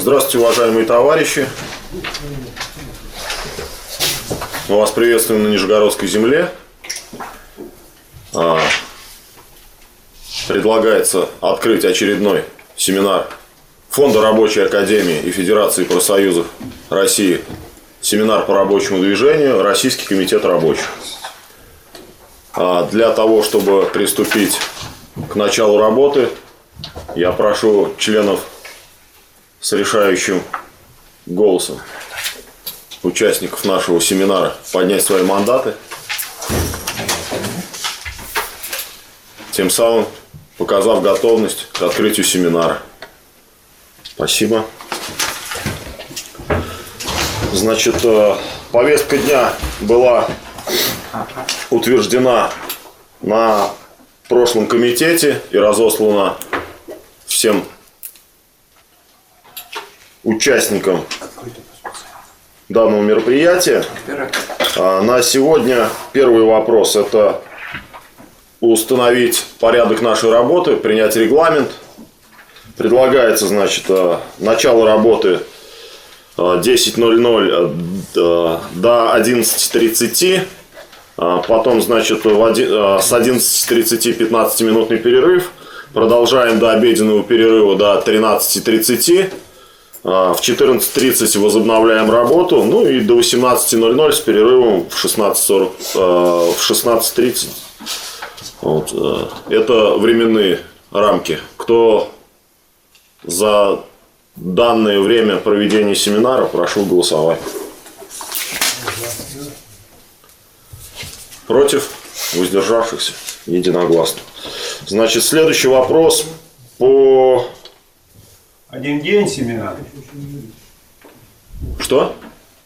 Здравствуйте, уважаемые товарищи. Мы вас приветствуем на Нижегородской земле. А, предлагается открыть очередной семинар Фонда Рабочей Академии и Федерации профсоюзов России. Семинар по рабочему движению Российский комитет рабочих. А, для того, чтобы приступить к началу работы, я прошу членов с решающим голосом участников нашего семинара поднять свои мандаты. Тем самым показав готовность к открытию семинара. Спасибо. Значит, э, повестка дня была утверждена на прошлом комитете и разослана всем участникам данного мероприятия. А, На сегодня первый вопрос – это установить порядок нашей работы, принять регламент. Предлагается, значит, э, начало работы э, 10.00 э, до 11.30. А, Потом, значит, в с 11.30 15-минутный перерыв. Продолжаем до обеденного перерыва до 13.30. А, В 14.30 возобновляем работу. Ну и до 18.00 с перерывом в 16.40, э, в 16.30. Вот, э, это временные рамки. Кто за данное время проведения семинара, прошу голосовать. Против? Воздержавшихся? Единогласно. Значит, следующий вопрос по... Один день семинар. Что?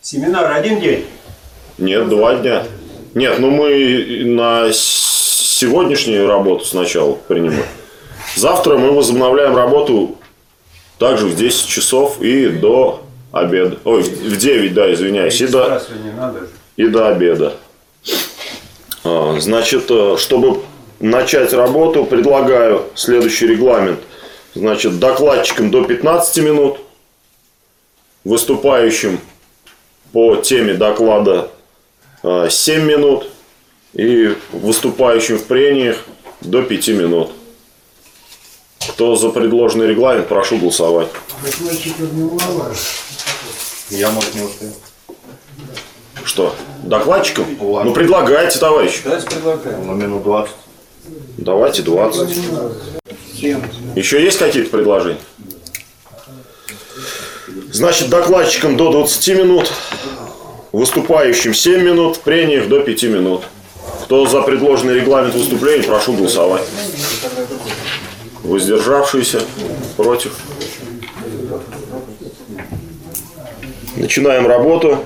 Семинар один день. Нет, два дня. Нет, ну мы на сегодняшнюю работу сначала принимаем. Завтра мы возобновляем работу также в 10 часов и до обеда. Ой, в в 9, да, извиняюсь, и до, и до обеда. А, Значит, э, чтобы начать работу, предлагаю следующий регламент. Значит, докладчикам до 15 минут, выступающим по теме доклада э, 7 минут и выступающим в прениях до 5 минут. Кто за предложенный регламент, прошу голосовать. Я, может, не успею. Что, докладчикам? Ладно. Ну, предлагайте, товарищ. Давайте предлагаем. На минут 20. Давайте 20. Еще есть какие-то предложения? Значит, докладчикам до 20 минут, выступающим 7 минут, в прениях до 5 минут. Кто за предложенный регламент выступления, прошу голосовать. Воздержавшиеся, против. Начинаем работу.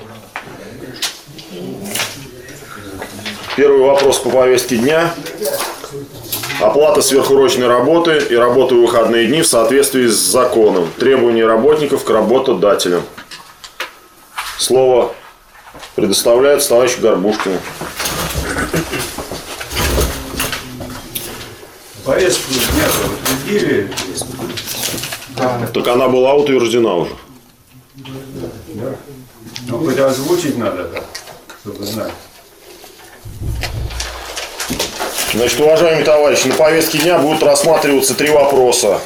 Первый вопрос по повестке дня. Оплата сверхурочной работы и работы в выходные дни в соответствии с законом. Требования работников к работодателям. Слово предоставляется товарищу Горбушкину. Повестку дня утвердили. Так она была утверждена уже. Ну, хоть озвучить надо, чтобы знать. Значит, уважаемые товарищи, на повестке дня будут рассматриваться три вопроса.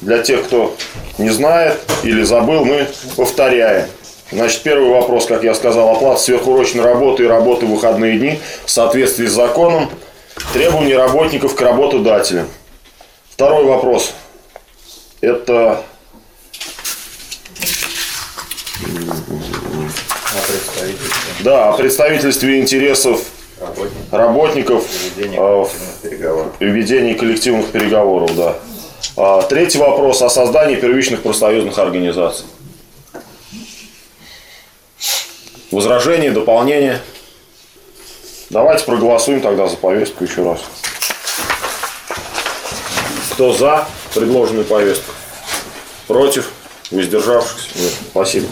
Для тех, кто не знает или забыл, мы повторяем. Значит, первый вопрос, как я сказал, оплата сверхурочной работы и работы в выходные дни в соответствии с законом, требования работников к работодателям. Второй вопрос. Это А да, о представительстве интересов работник работников ведения э, в коллективных переговоров. ведении коллективных переговоров, да. А, Третий вопрос о создании первичных профсоюзных организаций. Возражения, дополнения? Давайте проголосуем тогда за повестку еще раз. Кто за предложенную повестку? Против? Воздержавшихся? Нет. Спасибо.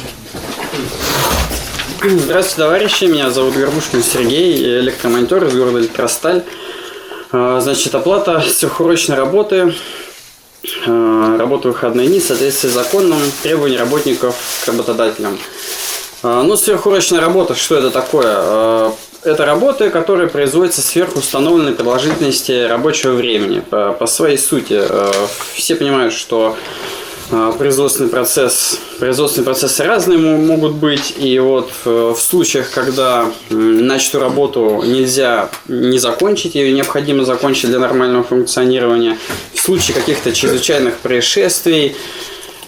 Здравствуйте, товарищи. Меня зовут Горбушкин Сергей, я электромонтер из города Электросталь. А, Значит, оплата сверхурочной работы работу в выходные дни в законным требованиям работников к работодателям. Э, Ну, сверхурочная работа, что это такое? Это работы, которые производятся сверх установленной продолжительности рабочего времени по, своей сути. Все понимают, что производственный процесс, производственные процессы разные мо- могут быть, и вот э, в случаях, когда начатую работу нельзя не закончить, ее необходимо закончить для нормального функционирования, в случае каких-то чрезвычайных происшествий,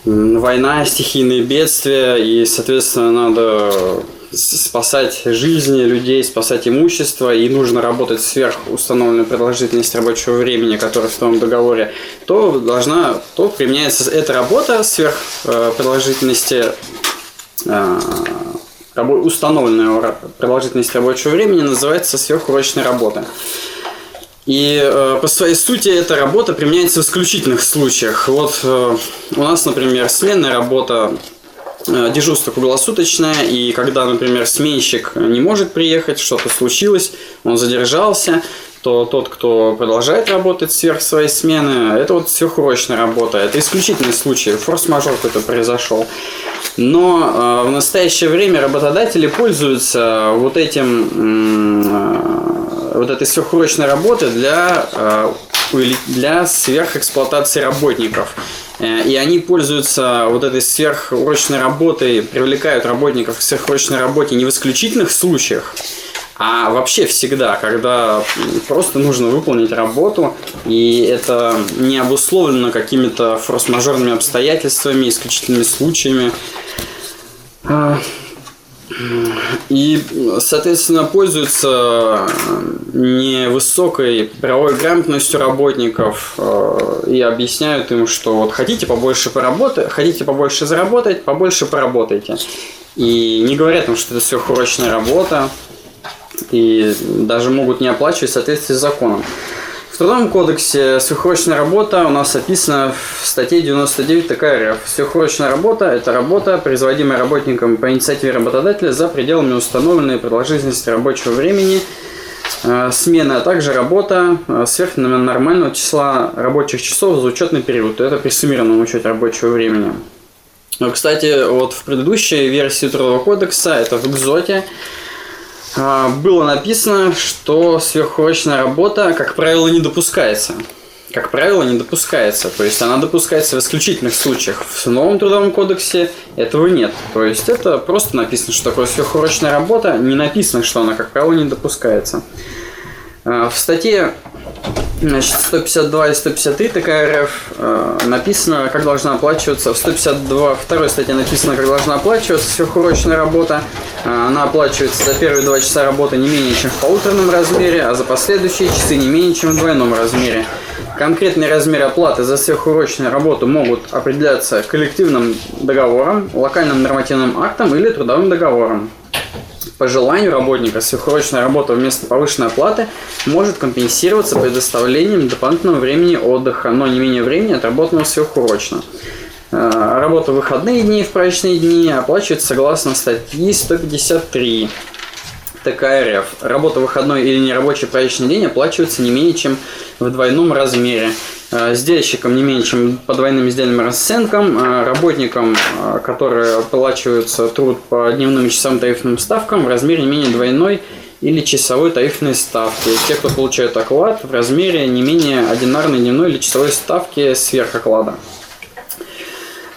война, стихийные бедствия, и, соответственно, надо спасать жизни людей, спасать имущество, и нужно работать сверх установленной продолжительности рабочего времени, которая в том договоре, то должна, то применяется эта работа сверх э, продолжительности э, установленная продолжительность рабочего времени называется сверхурочной работа. И э, по своей сути эта работа применяется в исключительных случаях. Вот э, у нас, например, сменная работа дежурство круглосуточное, и когда, например, сменщик не может приехать, что-то случилось, он задержался, то тот, кто продолжает работать сверх своей смены, это вот сверхурочная работа. Это исключительный случай, форс-мажор какой-то произошел. Но э, в настоящее время работодатели пользуются вот этим э, вот этой сверхурочной работы для, э, для сверхэксплуатации работников. Э, И они пользуются вот этой сверхурочной работой, привлекают работников к сверхурочной работе не в исключительных случаях, а вообще всегда, когда просто нужно выполнить работу, и это не обусловлено какими-то форс-мажорными обстоятельствами, исключительными случаями. И, соответственно, пользуются невысокой правовой грамотностью работников э, и объясняют им, что вот хотите побольше поработать, хотите побольше заработать, побольше поработайте. И не говорят им, что это сверхурочная работа, и даже могут не оплачивать в соответствии с законом. В Трудовом кодексе сверхурочная работа у нас описана в статье 99 такая РФ. Сверхурочная работа – это работа, производимая работником по инициативе работодателя за пределами установленной продолжительности рабочего времени, э, смены, а также работа э, сверх нормального числа рабочих часов за учетный период. Это при суммированном учете рабочего времени. Ну, Кстати, вот в предыдущей версии Трудового кодекса, это в Экзоте, а, было написано, что сверхурочная работа, как правило, не допускается. Как правило, не допускается. То есть она допускается в исключительных случаях. В новом трудовом кодексе этого нет. То есть это просто написано, что такое сверхурочная работа. Не написано, что она, как правило, не допускается. А, В статье Значит, 152 и 153 такая РФ э, написано, как должна оплачиваться. В 152 второй статье написано, как должна оплачиваться сверхурочная работа. Э, она оплачивается за первые два часа работы не менее чем в полуторном размере, а за последующие часы не менее чем в двойном размере. Конкретный размер оплаты за сверхурочную работу могут определяться коллективным договором, локальным нормативным актом или трудовым договором. По желанию работника сверхурочная работа вместо повышенной оплаты может компенсироваться предоставлением дополнительного времени отдыха, но не менее времени отработанного сверхурочно. Э, Работа в выходные дни и в праздничные дни оплачивается согласно статьи 153 ТК РФ. Работа выходной или нерабочий праздничный день оплачивается не менее чем в двойном размере. Э, Сдельщикам не менее чем по двойным издельным расценкам, э, работникам, э, которые оплачиваются труд по дневным часам тарифным ставкам в размере не менее двойной или часовой тарифной ставки. Те, кто получают оклад в размере не менее одинарной дневной или часовой ставки сверх оклада.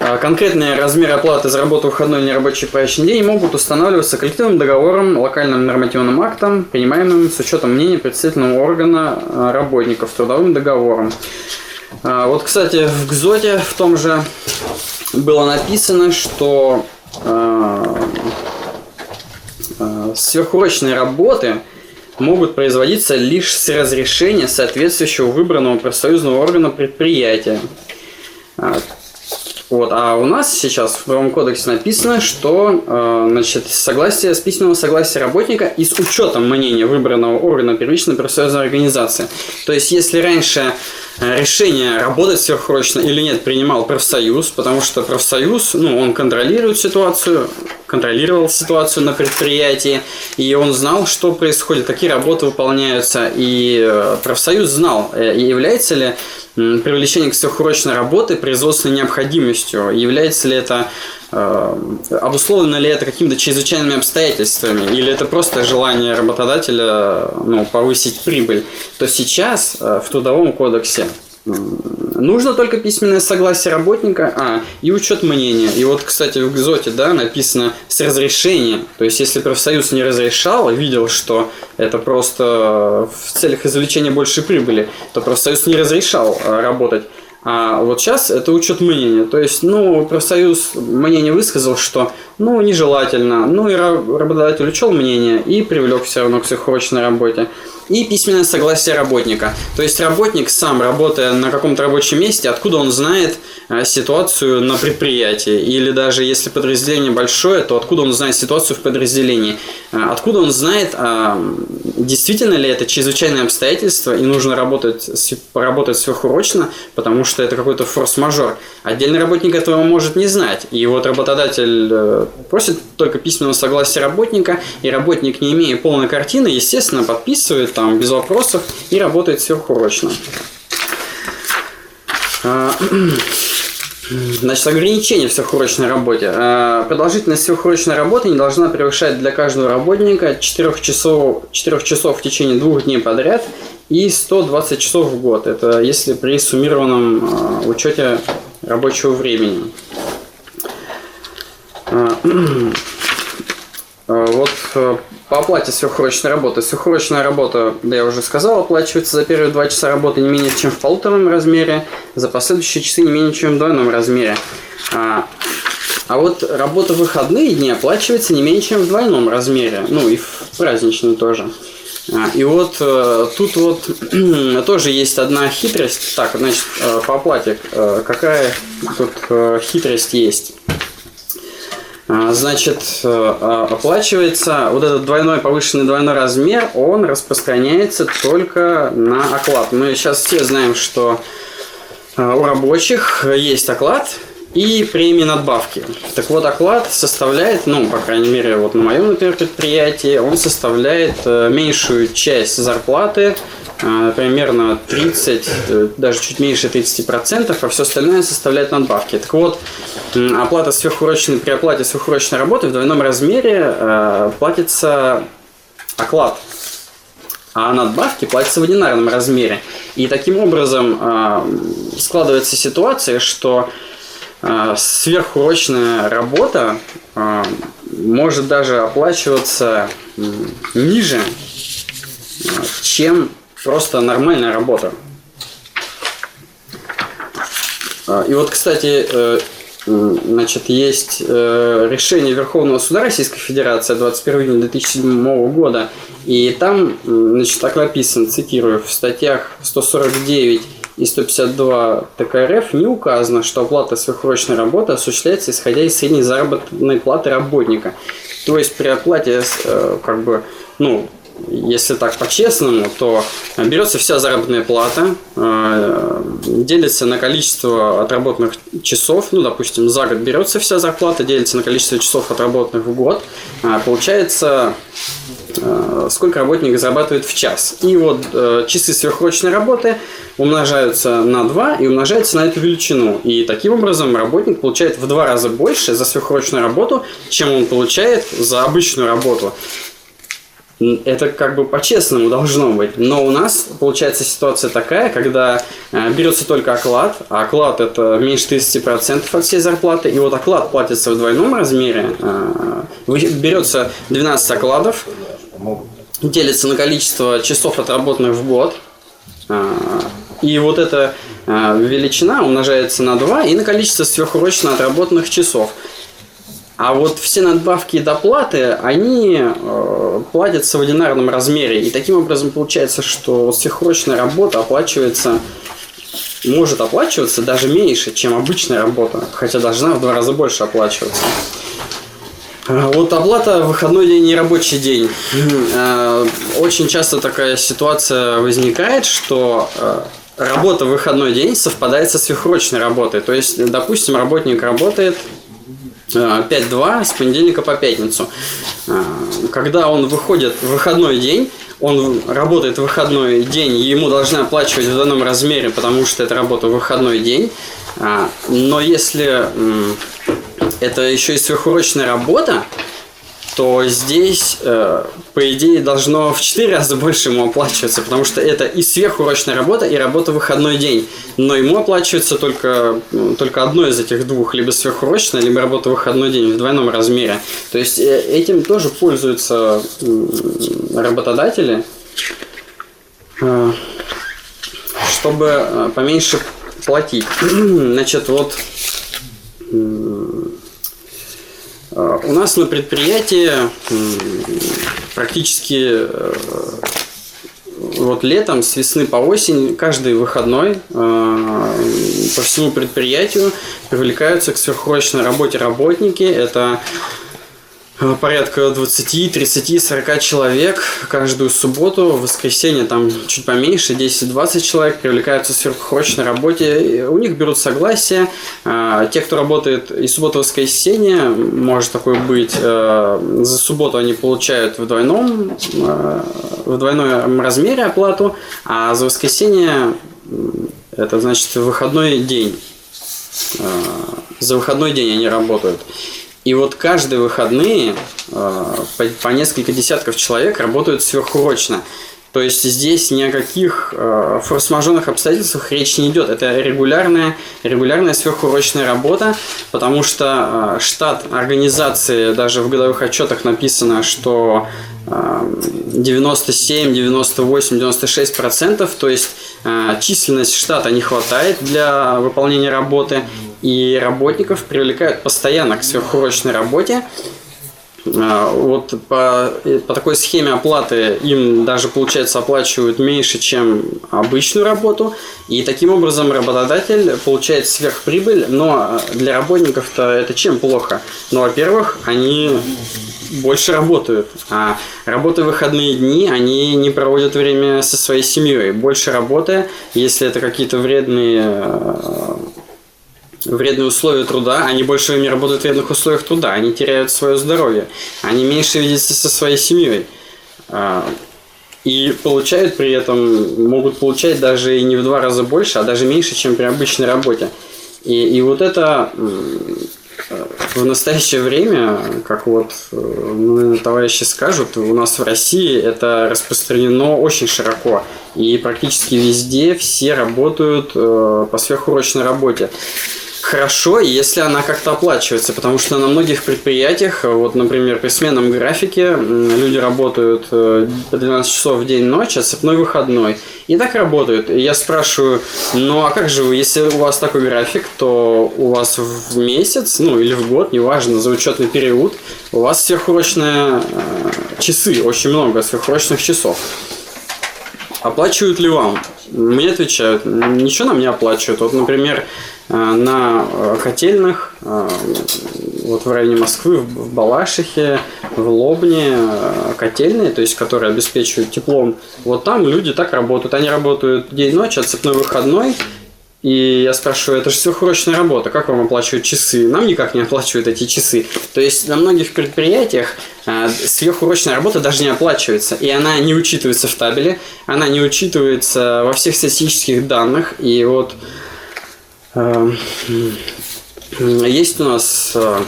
А, Конкретные размеры оплаты за работу выходной или нерабочий праздничный день могут устанавливаться коллективным договором, локальным нормативным актом, принимаемым с учетом мнения представительного органа а, работников, трудовым договором. А, Вот, кстати, в ГЗОТе в том же было написано, что сверхурочные работы могут производиться лишь с разрешения соответствующего выбранного профсоюзного органа предприятия. Вот, а у нас сейчас в Трудовом кодексе написано, что э, значит, согласие с письменного согласия работника и с учетом мнения выбранного органа первичной профсоюзной организации. То есть, если раньше э, решение работать сверхурочно или нет принимал профсоюз, потому что профсоюз, ну, он контролирует ситуацию, контролировал ситуацию на предприятии, и он знал, что происходит, какие работы выполняются, и э, профсоюз знал, э, является ли привлечение к сверхурочной работы производственной необходимостью? Является ли это э, обусловлено ли это какими-то чрезвычайными обстоятельствами, или это просто желание работодателя ну, повысить прибыль, то сейчас э, в Трудовом кодексе нужно только письменное согласие работника а, и учет мнения. И вот, кстати, в ГЗОТе да, написано с разрешения. То есть, если профсоюз не разрешал, видел, что это просто в целях извлечения большей прибыли, то профсоюз не разрешал э, работать. А вот сейчас это учет мнения. То есть, ну, профсоюз мнение высказал, что, ну, нежелательно. Ну, и ра- работодатель учел мнение и привлек все равно к сверхурочной работе. И письменное согласие работника. То есть, работник сам, работая на каком-то рабочем месте, откуда он знает а, ситуацию на предприятии. Или даже если подразделение большое, то откуда он знает ситуацию в подразделении. А, Откуда он знает, а, действительно ли это чрезвычайные обстоятельства и нужно работать, поработать сверхурочно, потому что это какой-то форс-мажор. Отдельный работник этого может не знать. И вот работодатель э, просит только письменного согласия работника, и работник, не имея полной картины, естественно, подписывает там без вопросов и работает сверхурочно. А, Значит, ограничения в сверхурочной работе. Э, Продолжительность сверхурочной работы не должна превышать для каждого работника 4 часов, 4 часов в течение двух дней подряд и 120 часов в год. Это если при суммированном э, учете рабочего времени. Вот по оплате сверхурочной работы. Сверхурочная работа, да я уже сказал, оплачивается за первые два часа работы не менее чем в полуторном размере, за последующие часы не менее чем в двойном размере. А, а вот работа в выходные дни оплачивается не менее чем в двойном размере, ну и в праздничные тоже. А, И вот э, тут вот тоже есть одна хитрость. Так, значит, э, по оплате э, какая тут хитрость есть? А, Значит, э, а, оплачивается вот этот двойной повышенный двойной размер, он распространяется только на оклад. Мы сейчас все знаем, что э, у рабочих есть оклад и премии надбавки. Так вот, оклад составляет, ну, по крайней мере, вот на моем, например, предприятии, он составляет э, меньшую часть зарплаты, э, примерно 30, э, даже чуть меньше 30%, а все остальное составляет надбавки. Так вот, оплата сверхурочной, при оплате сверхурочной работы в двойном размере платится оклад а надбавки платятся в одинарном размере. И таким образом складывается ситуация, что сверхурочная работа э, может даже оплачиваться ниже, э, чем просто нормальная работа. А, И вот, кстати, э, значит, есть э, решение Верховного суда Российской Федерации 21 июня 2007 года, и там, значит, так написано, цитирую, в статьях 149 и 152 ТК РФ не указано, что оплата сверхурочной работы осуществляется исходя из средней заработной платы работника. То есть при оплате, э, как бы, ну, если так по-честному, то берется вся заработная плата, э, делится на количество отработанных часов, ну, допустим, за год берется вся зарплата, делится на количество часов отработанных в год, а получается э, сколько работник зарабатывает в час. И вот э, часы сверхурочной работы умножаются на 2 и умножаются на эту величину. И таким образом работник получает в два раза больше за сверхурочную работу, чем он получает за обычную работу. Это как бы по-честному должно быть. Но у нас получается ситуация такая, когда э, берется только оклад, а оклад это меньше 30% от всей зарплаты, и вот оклад платится в двойном размере. э, берется 12 окладов, делится на количество часов отработанных в год, а, и вот эта величина умножается на 2 и на количество сверхурочно отработанных часов. А вот все надбавки и доплаты, они э, платятся в одинарном размере. И таким образом получается, что сверхурочная работа оплачивается, может оплачиваться даже меньше, чем обычная работа. Хотя должна в два раза больше оплачиваться. А, Вот оплата выходной день и рабочий день. Э, Очень часто такая ситуация возникает, что э, работа в выходной день совпадает со сверхурочной работой. То есть, допустим, работник работает 5-2 с понедельника по пятницу. Э, Когда он выходит в выходной день, он работает в выходной день, ему должны оплачивать в данном размере, потому что это работа в выходной день. А, но если это еще и сверхурочная работа, то здесь, э, по идее, должно в 4 раза больше ему оплачиваться, потому что это и сверхурочная работа, и работа в выходной день. Но ему оплачивается только, ну, только одно из этих двух, либо сверхурочная, либо работа в выходной день в двойном размере. То есть э, этим тоже пользуются м, работодатели, э, чтобы э, поменьше платить. Значит, вот э, у нас на предприятии практически э, вот летом, с весны по осень, каждый выходной э, по всему предприятию привлекаются к сверхурочной работе работники. Это порядка 20, 30, 40 человек каждую субботу, в воскресенье там чуть поменьше, 10-20 человек привлекаются сверхурочной работе. У них берут согласие. А, Те, кто работает и суббота, и воскресенье, может такое быть, э, за субботу они получают в двойном, э, в двойном размере оплату, а за воскресенье это значит выходной день. Э, За выходной день они работают. И вот каждые выходные э, по, по несколько десятков человек работают сверхурочно. То есть здесь ни о каких э, форс-мажорных обстоятельствах речи не идет. Это регулярная, регулярная сверхурочная работа, потому что э, штат организации даже в годовых отчетах написано, что э, 97, 98, 96 процентов, то есть э, численность штата не хватает для выполнения работы, и работников привлекают постоянно к сверхурочной работе. А, Вот по, по такой схеме оплаты им даже, получается, оплачивают меньше, чем обычную работу. И таким образом работодатель получает сверхприбыль. Но для работников-то это чем плохо? Ну, во-первых, они больше работают. А работая в выходные дни, они не проводят время со своей семьей. Больше работая, если это какие-то вредные э, вредные условия труда, они больше не работают в вредных условиях труда, они теряют свое здоровье, они меньше видятся со своей семьей. А, И получают при этом, могут получать даже и не в два раза больше, а даже меньше, чем при обычной работе. И, и вот это в настоящее время, как вот ну, товарищи скажут, у нас в России это распространено очень широко. И практически везде все работают э, по сверхурочной работе. Хорошо, если она как-то оплачивается, потому что на многих предприятиях, вот, например, при сменном графике люди работают э, по 12 часов в день ночь, а цепной выходной. И так работают. И я спрашиваю, ну а как же вы, если у вас такой график, то у вас в месяц, ну или в год, неважно, за учетный период, у вас сверхурочные э, часы, очень много сверхурочных часов. Оплачивают ли вам? Мне отвечают, ничего нам не оплачивают. Вот, например, э, на э, котельных, э, вот в районе Москвы, в Балашихе, в Лобне, э, котельные, то есть которые обеспечивают теплом, вот там люди так работают. Они работают день-ночь, а цепной выходной, и я спрашиваю, это же сверхурочная работа, как вам оплачивают часы? Нам никак не оплачивают эти часы. То есть на многих предприятиях э, сверхурочная работа даже не оплачивается, и она не учитывается в табеле, она не учитывается во всех статистических данных, и вот э, есть у нас э,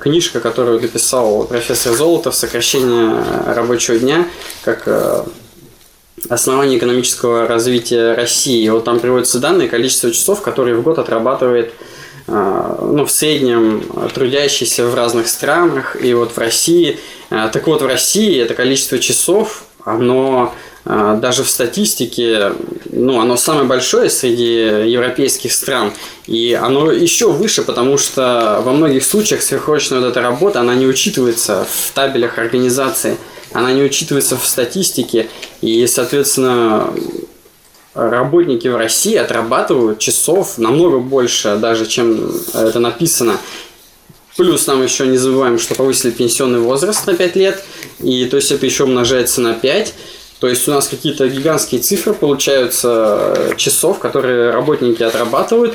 книжка, которую написал профессор Золотов «Сокращение рабочего дня», как основание экономического развития России. Вот там приводятся данные, количество часов, которые в год отрабатывает а, ну, в среднем трудящийся в разных странах и вот в России. А, Так вот, в России это количество часов, оно а, даже в статистике, ну, оно самое большое среди европейских стран. И оно еще выше, потому что во многих случаях сверхурочная вот эта работа, она не учитывается в табелях организации она не учитывается в статистике, и, соответственно, работники в России отрабатывают часов намного больше даже, чем это написано. Плюс нам еще не забываем, что повысили пенсионный возраст на 5 лет, и то есть это еще умножается на 5. То есть у нас какие-то гигантские цифры получаются часов, которые работники отрабатывают.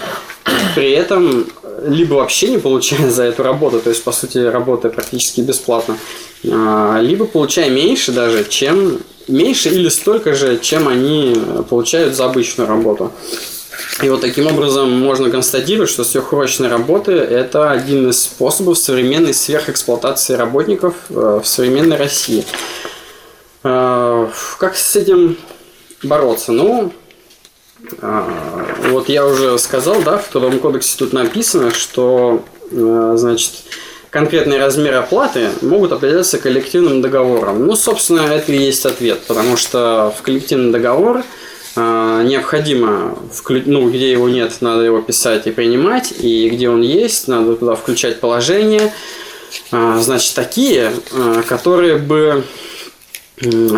При этом либо вообще не получая за эту работу, то есть, по сути, работая практически бесплатно, а, либо получая меньше даже, чем меньше или столько же, чем они получают за обычную работу. И вот таким образом можно констатировать, что сверхурочные работы – это один из способов современной сверхэксплуатации работников э, в современной России. Э, как с этим бороться? Ну, вот я уже сказал, да, в Трудовом кодексе тут написано, что, значит, конкретные размеры оплаты могут определяться коллективным договором. Ну, собственно, это и есть ответ, потому что в коллективный договор – а, необходимо, ну, где его нет, надо его писать и принимать, и где он есть, надо туда включать положения, а, значит, такие, а, которые бы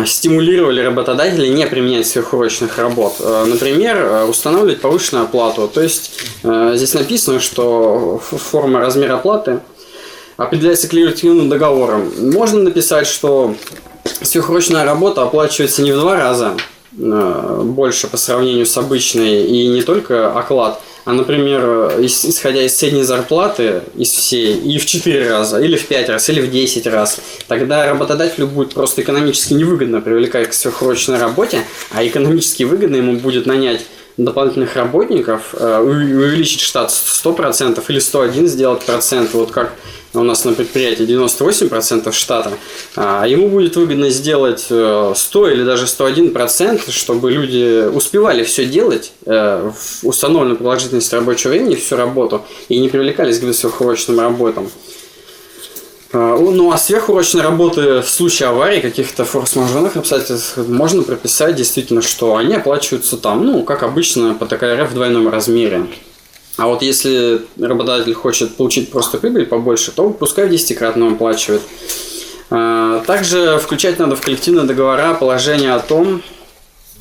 стимулировали работодателей не применять сверхурочных работ. Например, устанавливать повышенную оплату. То есть здесь написано, что форма размера оплаты определяется коллективным договором. Можно написать, что сверхурочная работа оплачивается не в два раза, Э, больше по сравнению с обычной и не только оклад, а, например, исходя из средней зарплаты, из всей, и в 4 раза, или в 5 раз, или в 10 раз, тогда работодателю будет просто экономически невыгодно привлекать к сверхурочной работе, а экономически выгодно ему будет нанять дополнительных работников, э, увеличить штат 100% или 101 сделать процент, вот как у нас на предприятии 98% штата, а ему будет выгодно сделать 100 э, или даже 101%, чтобы люди успевали все делать э, в установленную продолжительность рабочего времени, всю работу, и не привлекались к сверхурочным работам. А, ну, а сверхурочные работы в случае аварии, каких-то форс-мажорных обстоятельств можно прописать действительно, что они оплачиваются там, ну, как обычно, по ТКРФ в двойном размере. А вот если работодатель хочет получить просто прибыль побольше, то пускай десятикратно оплачивает. А, также включать надо в коллективные договора положение о том,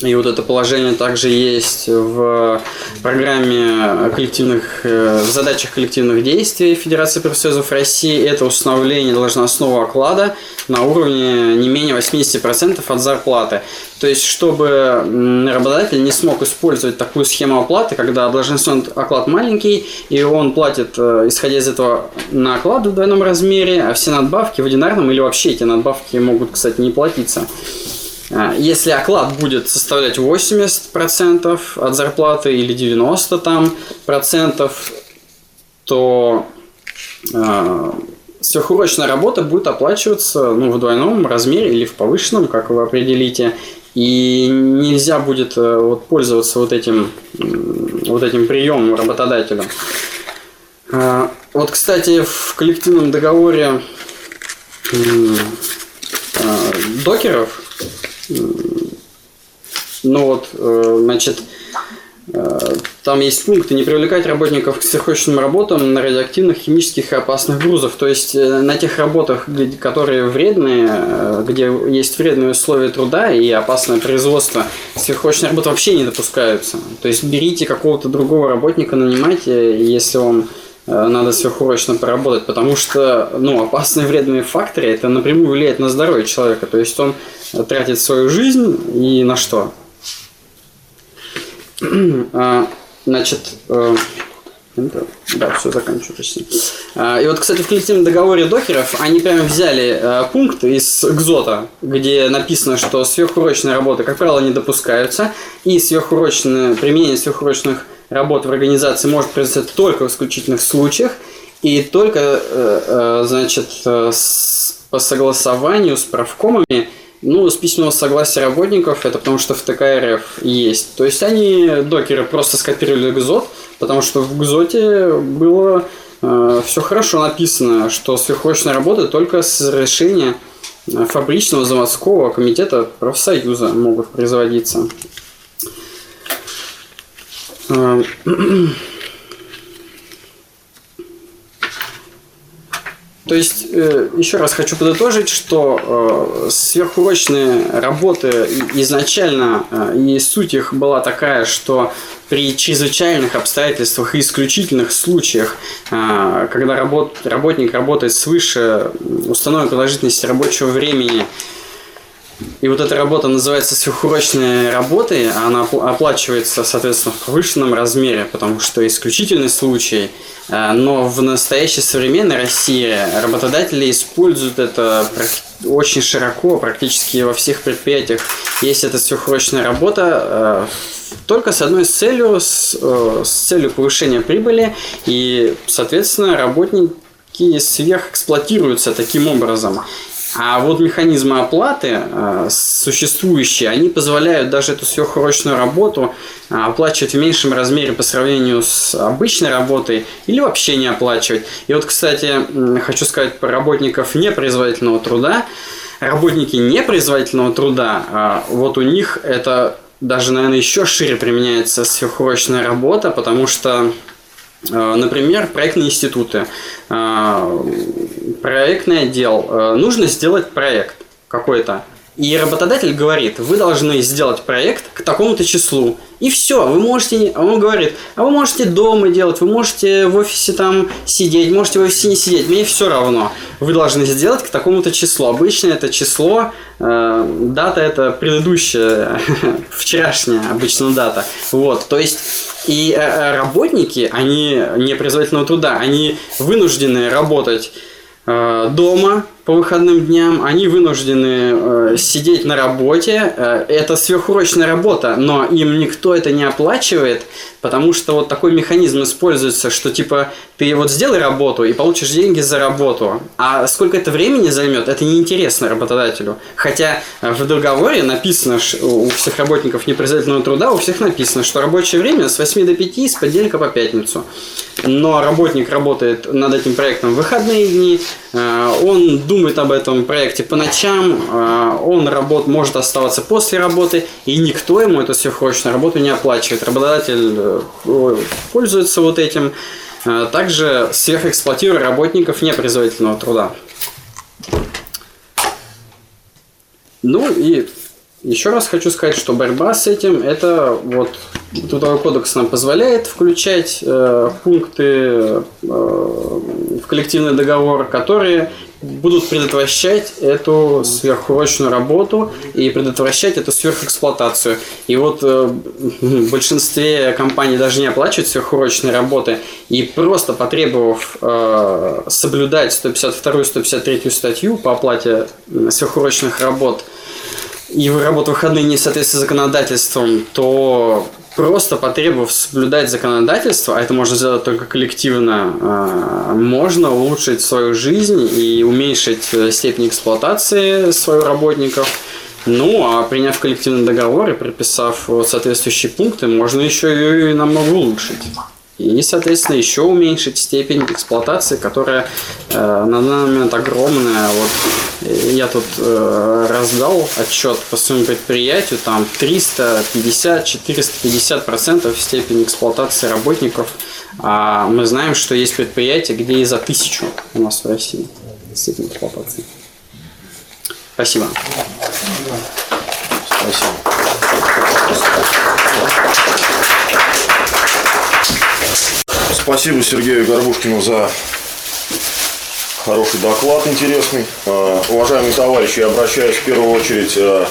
и вот это положение также есть в программе коллективных, э, в задачах коллективных действий Федерации профсоюзов России. Это установление должностного оклада на уровне не менее 80% от зарплаты. То есть, чтобы работодатель не смог использовать такую схему оплаты, когда должностной оклад маленький, и он платит, э, исходя из этого, на оклад в двойном размере, а все надбавки в одинарном или вообще эти надбавки могут, кстати, не платиться. А, если оклад будет составлять 80% от зарплаты или 90% там, процентов, то э, сверхурочная работа будет оплачиваться ну, в двойном размере или в повышенном, как вы определите. И нельзя будет э, вот, пользоваться вот этим, вот этим приемом работодателя. Э, вот, кстати, в коллективном договоре э, докеров ну вот, э, значит, э, там есть пункты не привлекать работников к сверхурочным работам на радиоактивных, химических и опасных грузов. То есть э, на тех работах, которые вредные, где есть вредные условия труда и опасное производство, сверхурочные работы вообще не допускаются. То есть берите какого-то другого работника, нанимайте, если он Э, надо сверхурочно поработать, потому что ну, опасные вредные факторы это напрямую влияет на здоровье человека. То есть он тратит свою жизнь и на что? А, значит, э, да, все, заканчиваю почти. А, и вот, кстати, в коллективном договоре докеров они прямо взяли э, пункт из ГЗОТа, где написано, что сверхурочные работы, как правило, не допускаются, и сверхурочное, применение сверхурочных работа в организации может произойти только в исключительных случаях и только, э, э, значит, э, по согласованию с правкомами, ну, с письменного согласия работников, это потому что в ТКРФ есть. То есть они, докеры, просто скопировали ГЗОТ, потому что в ГЗОТе было э, все хорошо написано, что сверхурочная работа только с разрешения фабричного заводского комитета профсоюза могут производиться. А, то есть, э, еще раз хочу подытожить, что э, сверхурочные работы изначально, э, и суть их была такая, что при чрезвычайных обстоятельствах и исключительных случаях, когда работник работает свыше установленной продолжительности рабочего времени, и вот эта работа называется сверхурочной работой, она опл- оплачивается, соответственно, в повышенном размере, потому что исключительный случай. Э, Но в настоящей современной России работодатели используют это очень широко, практически во всех предприятиях. Есть эта сверхурочная работа э, только с одной целью, с, э, с целью повышения прибыли, и, соответственно, работники сверхэксплуатируются таким образом. А вот механизмы оплаты э, существующие, они позволяют даже эту сверхурочную работу э, оплачивать в меньшем размере по сравнению с обычной работой или вообще не оплачивать. И вот, кстати, хочу сказать про работников непроизводительного труда. Работники непроизводительного труда, а, вот у них это даже, наверное, еще шире применяется сверхурочная работа, потому что Э, Например, проектные институты. Э, Проектный отдел. Э, Нужно сделать проект какой-то. И работодатель говорит, вы должны сделать проект к такому-то числу. И все, вы можете, а он говорит, а вы можете дома делать, вы можете в офисе там сидеть, можете в офисе не сидеть, мне все равно. Вы должны сделать к такому-то числу. Обычно это число, э, дата это предыдущая, вчерашняя обычно дата. Вот, то есть и э, э, работники, они не производительного труда, они вынуждены работать э, дома по выходным дням, они вынуждены э, сидеть на работе. Э, это сверхурочная работа, но им никто это не оплачивает, потому что вот такой механизм используется, что типа ты вот сделай работу и получишь деньги за работу. А сколько это времени займет, это неинтересно работодателю. Хотя э, в договоре написано, у всех работников непроизводительного труда, у всех написано, что рабочее время с 8 до 5, с понедельника по пятницу. Но работник работает над этим проектом в выходные дни, э, он думает об этом проекте по ночам, э, он работ, может оставаться после работы, и никто ему эту сверхурочную работу не оплачивает. Работодатель э, пользуется вот этим. Э, Также сверхэксплуатируя работников непроизводительного труда. Ну и еще раз хочу сказать, что борьба с этим это вот трудовой кодекс нам позволяет включать э, пункты э, в коллективный договор, которые будут предотвращать эту сверхурочную работу и предотвращать эту сверхэксплуатацию. И вот э, в большинстве компаний даже не оплачивают сверхурочные работы, и просто потребовав э, соблюдать 152-153 статью по оплате м, сверхурочных работ, и работа в выходные не соответствует законодательствам, то просто потребовав соблюдать законодательство, а это можно сделать только коллективно, э, можно улучшить свою жизнь и уменьшить э, степень эксплуатации своих работников. Ну, а приняв коллективный договор и прописав вот соответствующие пункты, можно еще и намного улучшить. И, соответственно, еще уменьшить степень эксплуатации, которая э, на данный момент огромная. Вот э, я тут э, раздал отчет по своему предприятию, там 350-450% процентов степень эксплуатации работников. А мы знаем, что есть предприятия, где и за тысячу у нас в России степень эксплуатации. Спасибо. Спасибо. Спасибо Сергею Горбушкину за хороший доклад интересный. Э, Уважаемые товарищи, я обращаюсь в первую очередь э,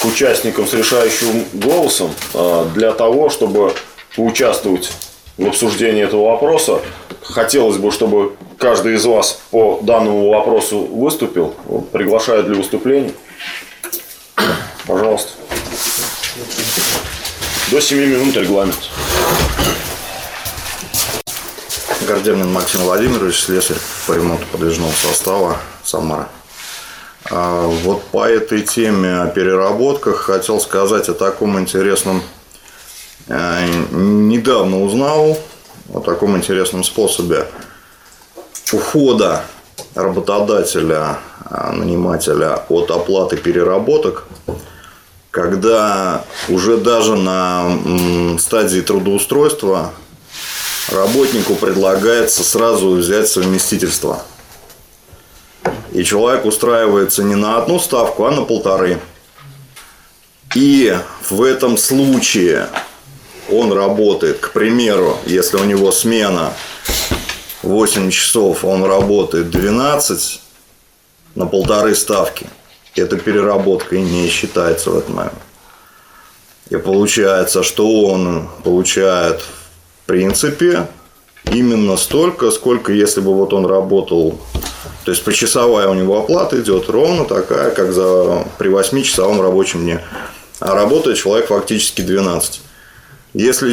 к участникам с решающим голосом э, для того, чтобы поучаствовать в обсуждении этого вопроса. Хотелось бы, чтобы каждый из вас по данному вопросу выступил. Приглашаю для выступления. Пожалуйста. До 7 минут регламент. Гордемин Максим Владимирович, слесарь по ремонту подвижного состава Самара. А Вот по этой теме о переработках хотел сказать о таком интересном. э, Недавно узнал о таком интересном способе ухода работодателя, а, нанимателя от оплаты переработок, когда уже даже на стадии трудоустройства работнику предлагается сразу взять совместительство. И человек устраивается не на одну ставку, а на полторы. И в этом случае он работает, к примеру, если у него смена 8 часов, он работает 12 на полторы ставки. Это переработкой не считается в этот момент. И получается, что он получает в принципе именно столько, сколько если бы вот он работал, то есть почасовая у него оплата идет ровно такая, как за, при 8-часовом рабочем дне. А работает человек фактически 12. Если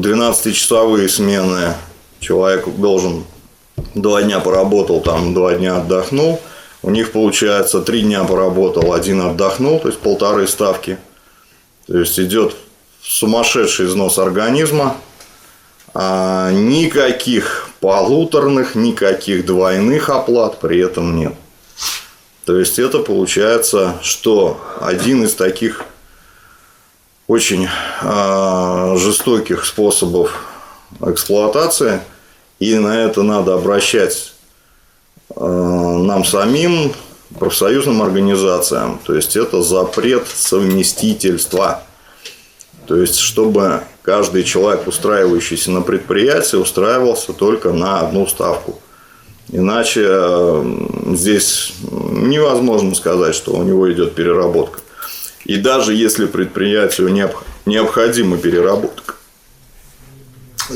12-часовые смены человек должен два дня поработал, там два дня отдохнул, у них получается три дня поработал, один отдохнул, то есть полторы ставки. То есть идет сумасшедший износ организма, а никаких полуторных, никаких двойных оплат при этом нет. То есть это получается, что один из таких очень э, жестоких способов эксплуатации, и на это надо обращать нам самим, профсоюзным организациям. То есть это запрет совместительства. То есть, чтобы каждый человек, устраивающийся на предприятие, устраивался только на одну ставку. Иначе здесь невозможно сказать, что у него идет переработка. И даже если предприятию необходима переработка,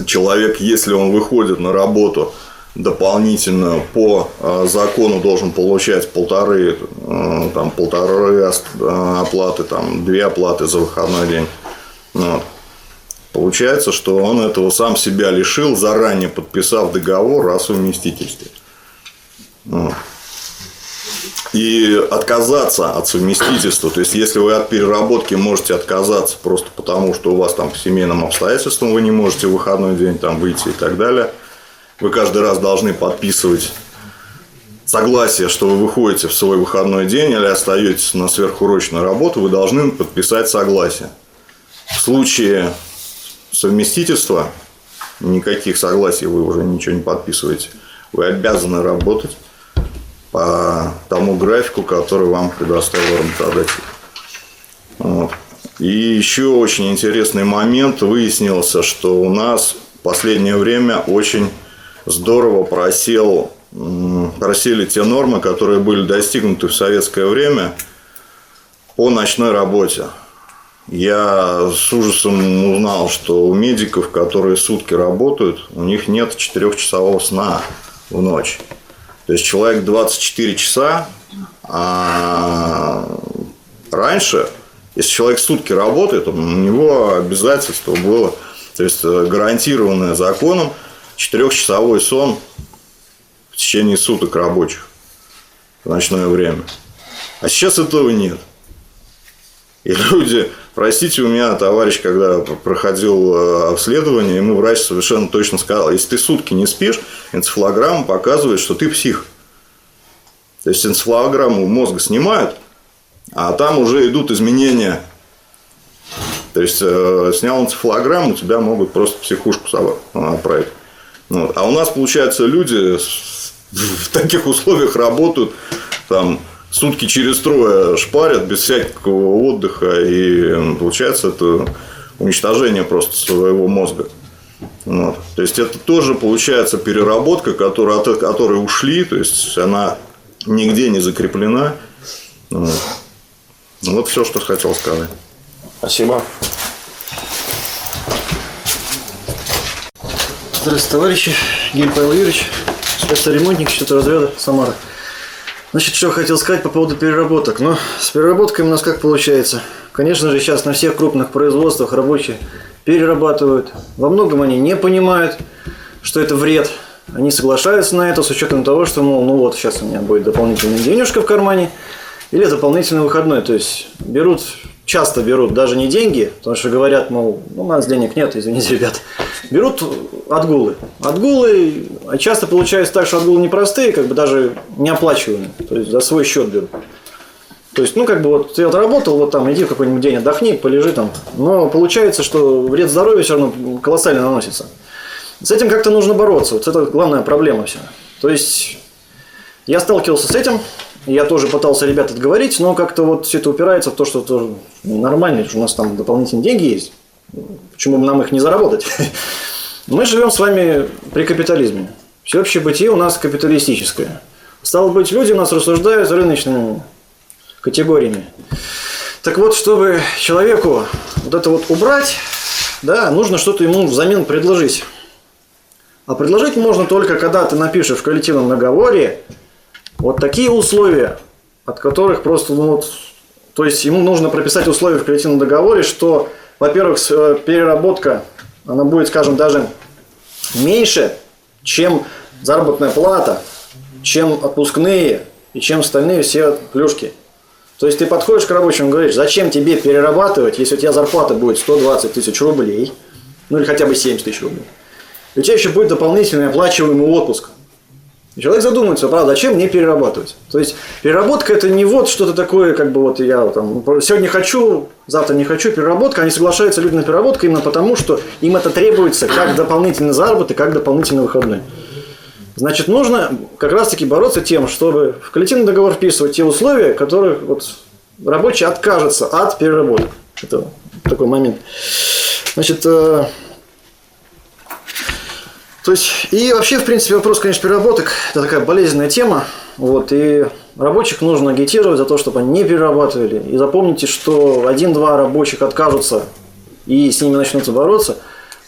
человек, если он выходит на работу дополнительно по а, закону должен получать полторы, а, там, полторы а, оплаты, там, две оплаты за выходной день. Вот. Получается, что он этого сам себя лишил, заранее подписав договор о совместительстве. Вот и отказаться от совместительства. То есть, если вы от переработки можете отказаться просто потому, что у вас там по семейным обстоятельствам вы не можете в выходной день там выйти и так далее, вы каждый раз должны подписывать согласие, что вы выходите в свой выходной день или остаетесь на сверхурочную работу, вы должны подписать согласие. В случае совместительства никаких согласий вы уже ничего не подписываете. Вы обязаны работать по тому графику, который вам предоставил работодатель. Вот. И еще очень интересный момент. Выяснился, что у нас в последнее время очень здорово просел, просели те нормы, которые были достигнуты в советское время по ночной работе. Я с ужасом узнал, что у медиков, которые сутки работают, у них нет четырехчасового сна в ночь. То есть человек 24 часа, а раньше, если человек сутки работает, у него обязательство было, то есть э, гарантированное законом, четырехчасовой сон в течение суток рабочих в ночное время. А сейчас этого нет. И люди, простите, у меня товарищ, когда проходил э, обследование, ему врач совершенно точно сказал, если ты сутки не спишь, энцефалограмма показывает, что ты псих. То есть энцефалограмму мозга снимают, а там уже идут изменения. То есть э, снял энцефалограмму, тебя могут просто психушку отправить. Вот. А у нас, получается, люди в таких условиях работают, там, сутки через трое шпарят без всякого отдыха, и получается это уничтожение просто своего мозга. Вот. То есть это тоже получается переработка, которая, от которой ушли, то есть она нигде не закреплена. Вот. вот все, что хотел сказать. Спасибо. Здравствуйте, товарищи. Гель Павел Юрьевич, счета разряда Самара. Значит, что хотел сказать по поводу переработок. Ну, с переработками у нас как получается? Конечно же, сейчас на всех крупных производствах рабочие перерабатывают. Во многом они не понимают, что это вред. Они соглашаются на это с учетом того, что, мол, ну вот, сейчас у меня будет дополнительная денежка в кармане или дополнительный выходной. То есть берут, часто берут даже не деньги, потому что говорят, мол, ну, у нас денег нет, извините, ребят берут отгулы. Отгулы, а часто получается так, что отгулы непростые, как бы даже не оплачиваемые. То есть за свой счет берут. То есть, ну, как бы вот ты отработал, вот там, иди в какой-нибудь день отдохни, полежи там. Но получается, что вред здоровью все равно колоссально наносится. С этим как-то нужно бороться. Вот это главная проблема вся. То есть, я сталкивался с этим, я тоже пытался ребят отговорить, но как-то вот все это упирается в то, что это нормально, что у нас там дополнительные деньги есть. Почему бы нам их не заработать? Мы живем с вами при капитализме. Всеобщее бытие у нас капиталистическое. Стало быть, люди у нас рассуждают рыночными категориями. Так вот, чтобы человеку вот это вот убрать, да, нужно что-то ему взамен предложить. А предложить можно только, когда ты напишешь в коллективном договоре вот такие условия, от которых просто, ну вот, то есть ему нужно прописать условия в коллективном договоре, что, во-первых, э, переработка, она будет, скажем, даже меньше, чем заработная плата, чем отпускные и чем остальные все плюшки. То есть ты подходишь к рабочему и говоришь, зачем тебе перерабатывать, если у тебя зарплата будет 120 тысяч рублей, ну или хотя бы 70 тысяч рублей. У тебя еще будет дополнительный оплачиваемый отпуск. Человек задумается, правда, зачем мне перерабатывать? То есть переработка это не вот что-то такое, как бы вот я там сегодня хочу, завтра не хочу, переработка. Они соглашаются люди на переработку именно потому, что им это требуется как дополнительный заработок, как дополнительный выходной. Значит, нужно как раз-таки бороться тем, чтобы в коллективный договор вписывать те условия, которых вот рабочий откажется от переработок. Это такой момент. Значит, э, то есть, и вообще, в принципе, вопрос, конечно, переработок – это такая болезненная тема. Вот, и рабочих нужно агитировать за то, чтобы они не перерабатывали. И запомните, что один-два рабочих откажутся и с ними начнутся бороться.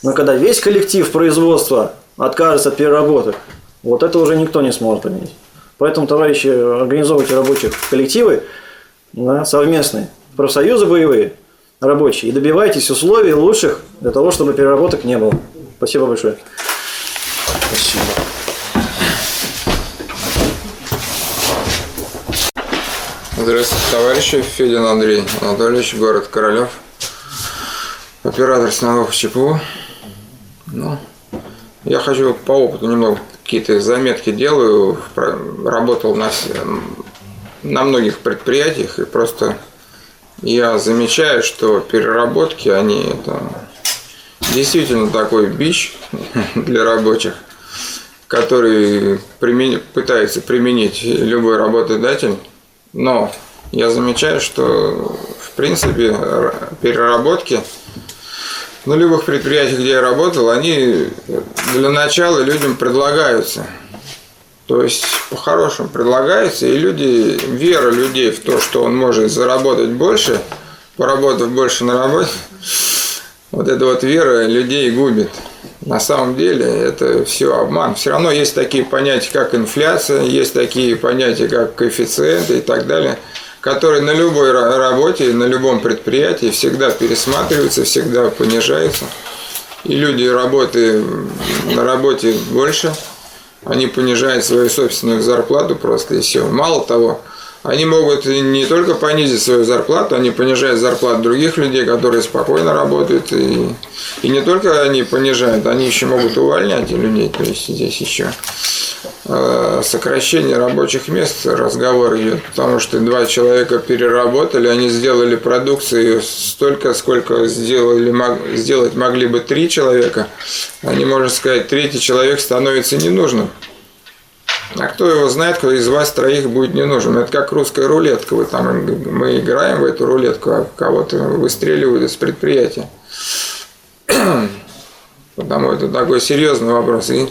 Но когда весь коллектив производства откажется от переработок, вот это уже никто не сможет поменять. Поэтому, товарищи, организовывайте рабочих коллективы да, совместные, профсоюзы боевые, рабочие, и добивайтесь условий лучших для того, чтобы переработок не было. Спасибо большое. Спасибо. Здравствуйте, товарищи. Федин Андрей Анатольевич, город Королев. Оператор снарядов ЧПУ. Ну, я хочу по опыту немного какие-то заметки делаю. Работал на, на многих предприятиях и просто я замечаю, что переработки, они это действительно такой бич для рабочих, который примен... пытается применить любой работодатель. Но я замечаю, что в принципе переработки на любых предприятиях, где я работал, они для начала людям предлагаются. То есть, по-хорошему предлагаются, и люди, вера людей в то, что он может заработать больше, поработав больше на работе, вот эта вот вера людей губит. На самом деле это все обман. Все равно есть такие понятия, как инфляция, есть такие понятия, как коэффициенты и так далее – которые на любой работе, на любом предприятии всегда пересматриваются, всегда понижаются. И люди работы на работе больше, они понижают свою собственную зарплату просто и все. Мало того, они могут не только понизить свою зарплату, они понижают зарплату других людей, которые спокойно работают. И, и не только они понижают, они еще могут увольнять людей. То есть здесь еще э, сокращение рабочих мест разговор идет, потому что два человека переработали, они сделали продукцию столько, сколько сделали, мог, сделать могли бы три человека. Они, можно сказать, третий человек становится ненужным. А кто его знает, кто из вас троих будет не нужен. Это как русская рулетка. Вы там, мы играем в эту рулетку, а кого-то выстреливают из предприятия. Потому это такой серьезный вопрос. И,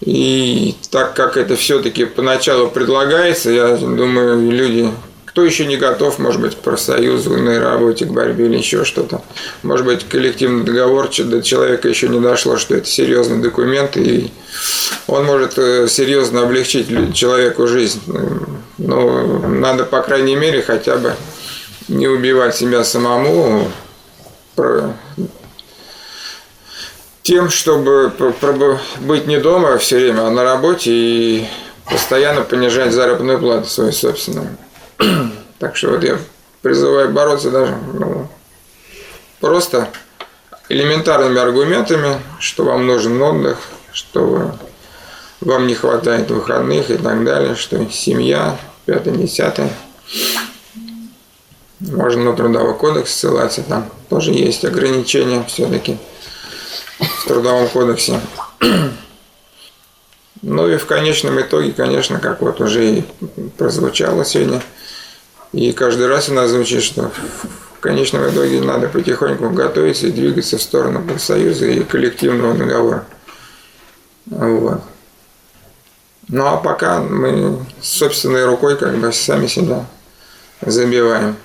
и так как это все-таки поначалу предлагается, я думаю, люди кто еще не готов, может быть, к профсоюзу, на работе, к борьбе или еще что-то. Может быть, коллективный договор до человека еще не дошло, что это серьезный документ, и он может э, серьезно облегчить человеку жизнь. Но надо, по крайней мере, хотя бы не убивать себя самому, тем, чтобы быть не дома все время, а на работе и постоянно понижать заработную плату свою собственную. Так что вот я призываю бороться даже ну, просто элементарными аргументами, что вам нужен отдых, что вам не хватает выходных и так далее, что семья, пятое, десятое. Можно на трудовой кодекс ссылаться, там тоже есть ограничения все-таки в трудовом кодексе. Ну и в конечном итоге, конечно, как вот уже и прозвучало сегодня, и каждый раз у нас звучит, что в конечном итоге надо потихоньку готовиться и двигаться в сторону профсоюза и коллективного договора. Вот. Ну а пока мы собственной рукой как бы сами себя забиваем.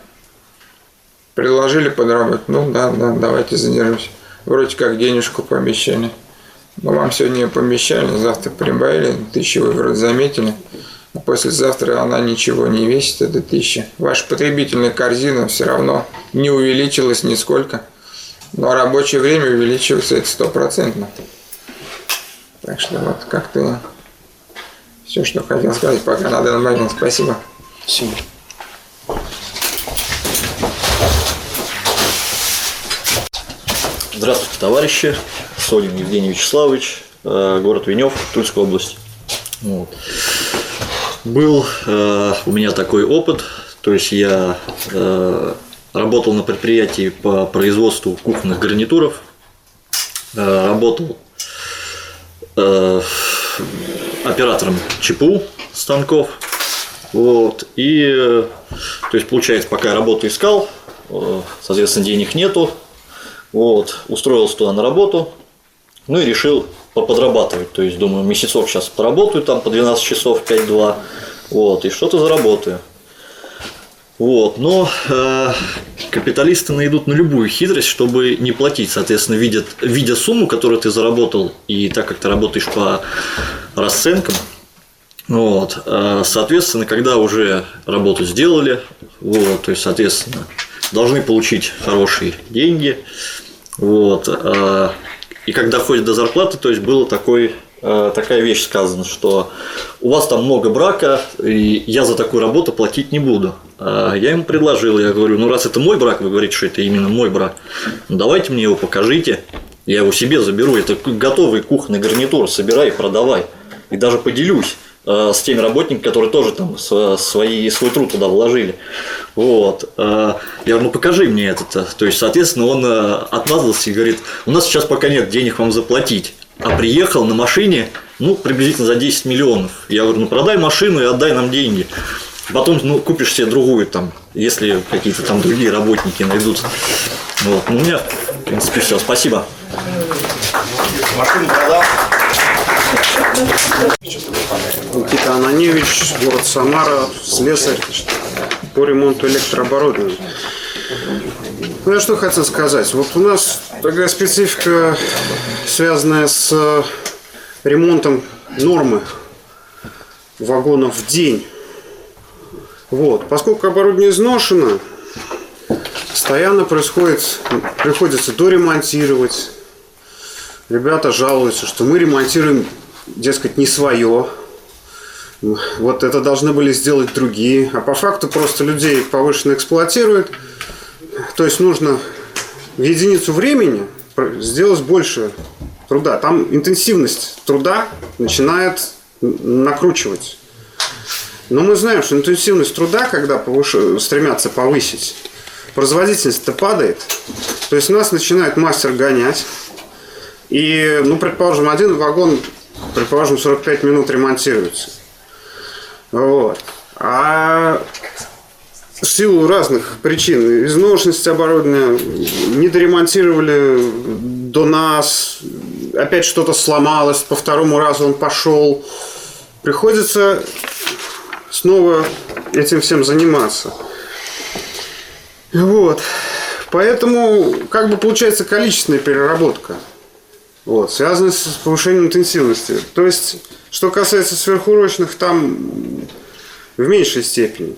Предложили подработать. Ну да, да, давайте задержусь. Вроде как денежку пообещали. Но вам сегодня помещали, завтра прибавили, тысячу вы вроде заметили. Послезавтра она ничего не весит, эта тысяча. Ваша потребительная корзина все равно не увеличилась нисколько. Но рабочее время увеличивается это стопроцентно. Так что вот как-то все, что хотел сказать пока на данный момент. Спасибо. Спасибо. Здравствуйте, товарищи. Солин Евгений Вячеславович, э, город Венев, Тульская область. Вот. Был э, у меня такой опыт, то есть я э, работал на предприятии по производству кухонных гарнитуров, э, работал э, оператором ЧПУ станков, вот, и, э, то есть, получается, пока я работу искал, э, соответственно, денег нету, вот, устроился туда на работу, ну и решил подрабатывать. То есть, думаю, месяцок сейчас поработаю там по 12 часов, 5-2, вот, и что-то заработаю. Вот, но э, капиталисты найдут на любую хитрость, чтобы не платить, соответственно, видят, видя сумму, которую ты заработал, и так как ты работаешь по расценкам, вот, э, соответственно, когда уже работу сделали, вот, то есть, соответственно, должны получить хорошие деньги, вот, э, и когда доходит до зарплаты, то есть было такой, э, такая вещь сказана, что у вас там много брака, и я за такую работу платить не буду. А я ему предложил, я говорю, ну раз это мой брак, вы говорите, что это именно мой брак, ну давайте мне его покажите, я его себе заберу, это готовый кухонный гарнитур, собирай продавай. И даже поделюсь э, с теми работниками, которые тоже там свои, свой труд туда вложили. Вот. Э, я говорю, ну покажи мне это. То есть, соответственно, он э, отмазался и говорит, у нас сейчас пока нет денег вам заплатить. А приехал на машине, ну, приблизительно за 10 миллионов. Я говорю, ну продай машину и отдай нам деньги. Потом ну, купишь себе другую, там, если какие-то там другие работники найдутся. Вот. Ну, у меня, в принципе, все. Спасибо. Машину продал. Никита Ананевич, город Самара, слесарь по ремонту электрооборудования. Ну, я что хотел сказать. Вот у нас такая специфика, связанная с ремонтом нормы вагонов в день. Вот. Поскольку оборудование изношено, постоянно происходит, приходится доремонтировать. Ребята жалуются, что мы ремонтируем, дескать, не свое. Вот это должны были сделать другие. А по факту просто людей повышенно эксплуатируют. То есть нужно в единицу времени сделать больше труда. Там интенсивность труда начинает накручивать. Но мы знаем, что интенсивность труда, когда повыш... стремятся повысить, производительность-то падает. То есть нас начинает мастер гонять. И, ну, предположим, один вагон, предположим, 45 минут ремонтируется. Вот. А в силу разных причин, изношенность оборудования, не доремонтировали до нас, опять что-то сломалось, по второму разу он пошел. Приходится снова этим всем заниматься. Вот. Поэтому, как бы получается количественная переработка. Вот, связанная с повышением интенсивности. То есть, что касается сверхурочных, там в меньшей степени.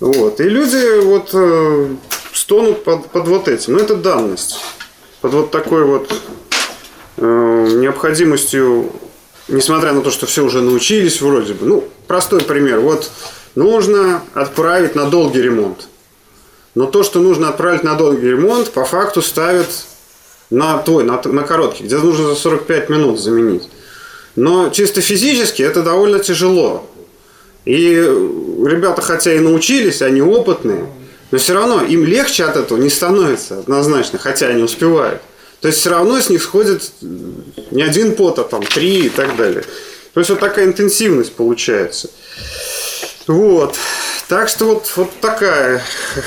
Вот. И люди вот э, стонут под, под вот этим. Но это данность. Под вот такой вот э, необходимостью несмотря на то, что все уже научились вроде бы. Ну, простой пример. Вот нужно отправить на долгий ремонт. Но то, что нужно отправить на долгий ремонт, по факту ставят на твой, на, на короткий, где нужно за 45 минут заменить. Но чисто физически это довольно тяжело. И ребята, хотя и научились, они опытные, но все равно им легче от этого не становится однозначно, хотя они успевают. То есть все равно с них сходит не один пот, а там три и так далее. То есть вот такая интенсивность получается. Вот. Так что вот, вот такая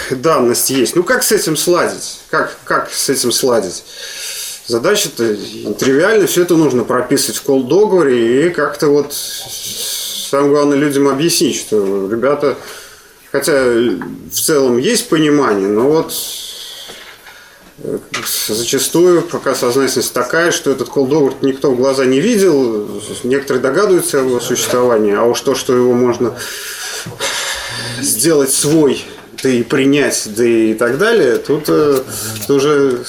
данность есть. Ну как с этим сладить? Как, как с этим сладить? Задача-то тривиальная, все это нужно прописывать в колл-договоре и как-то вот самое главное людям объяснить, что ребята хотя в целом есть понимание, но вот э, зачастую пока сознательность такая, что этот колдовар никто в глаза не видел, некоторые догадываются о его существовании, а уж то, что его можно сделать свой, да и принять, да и так далее, тут э, это уже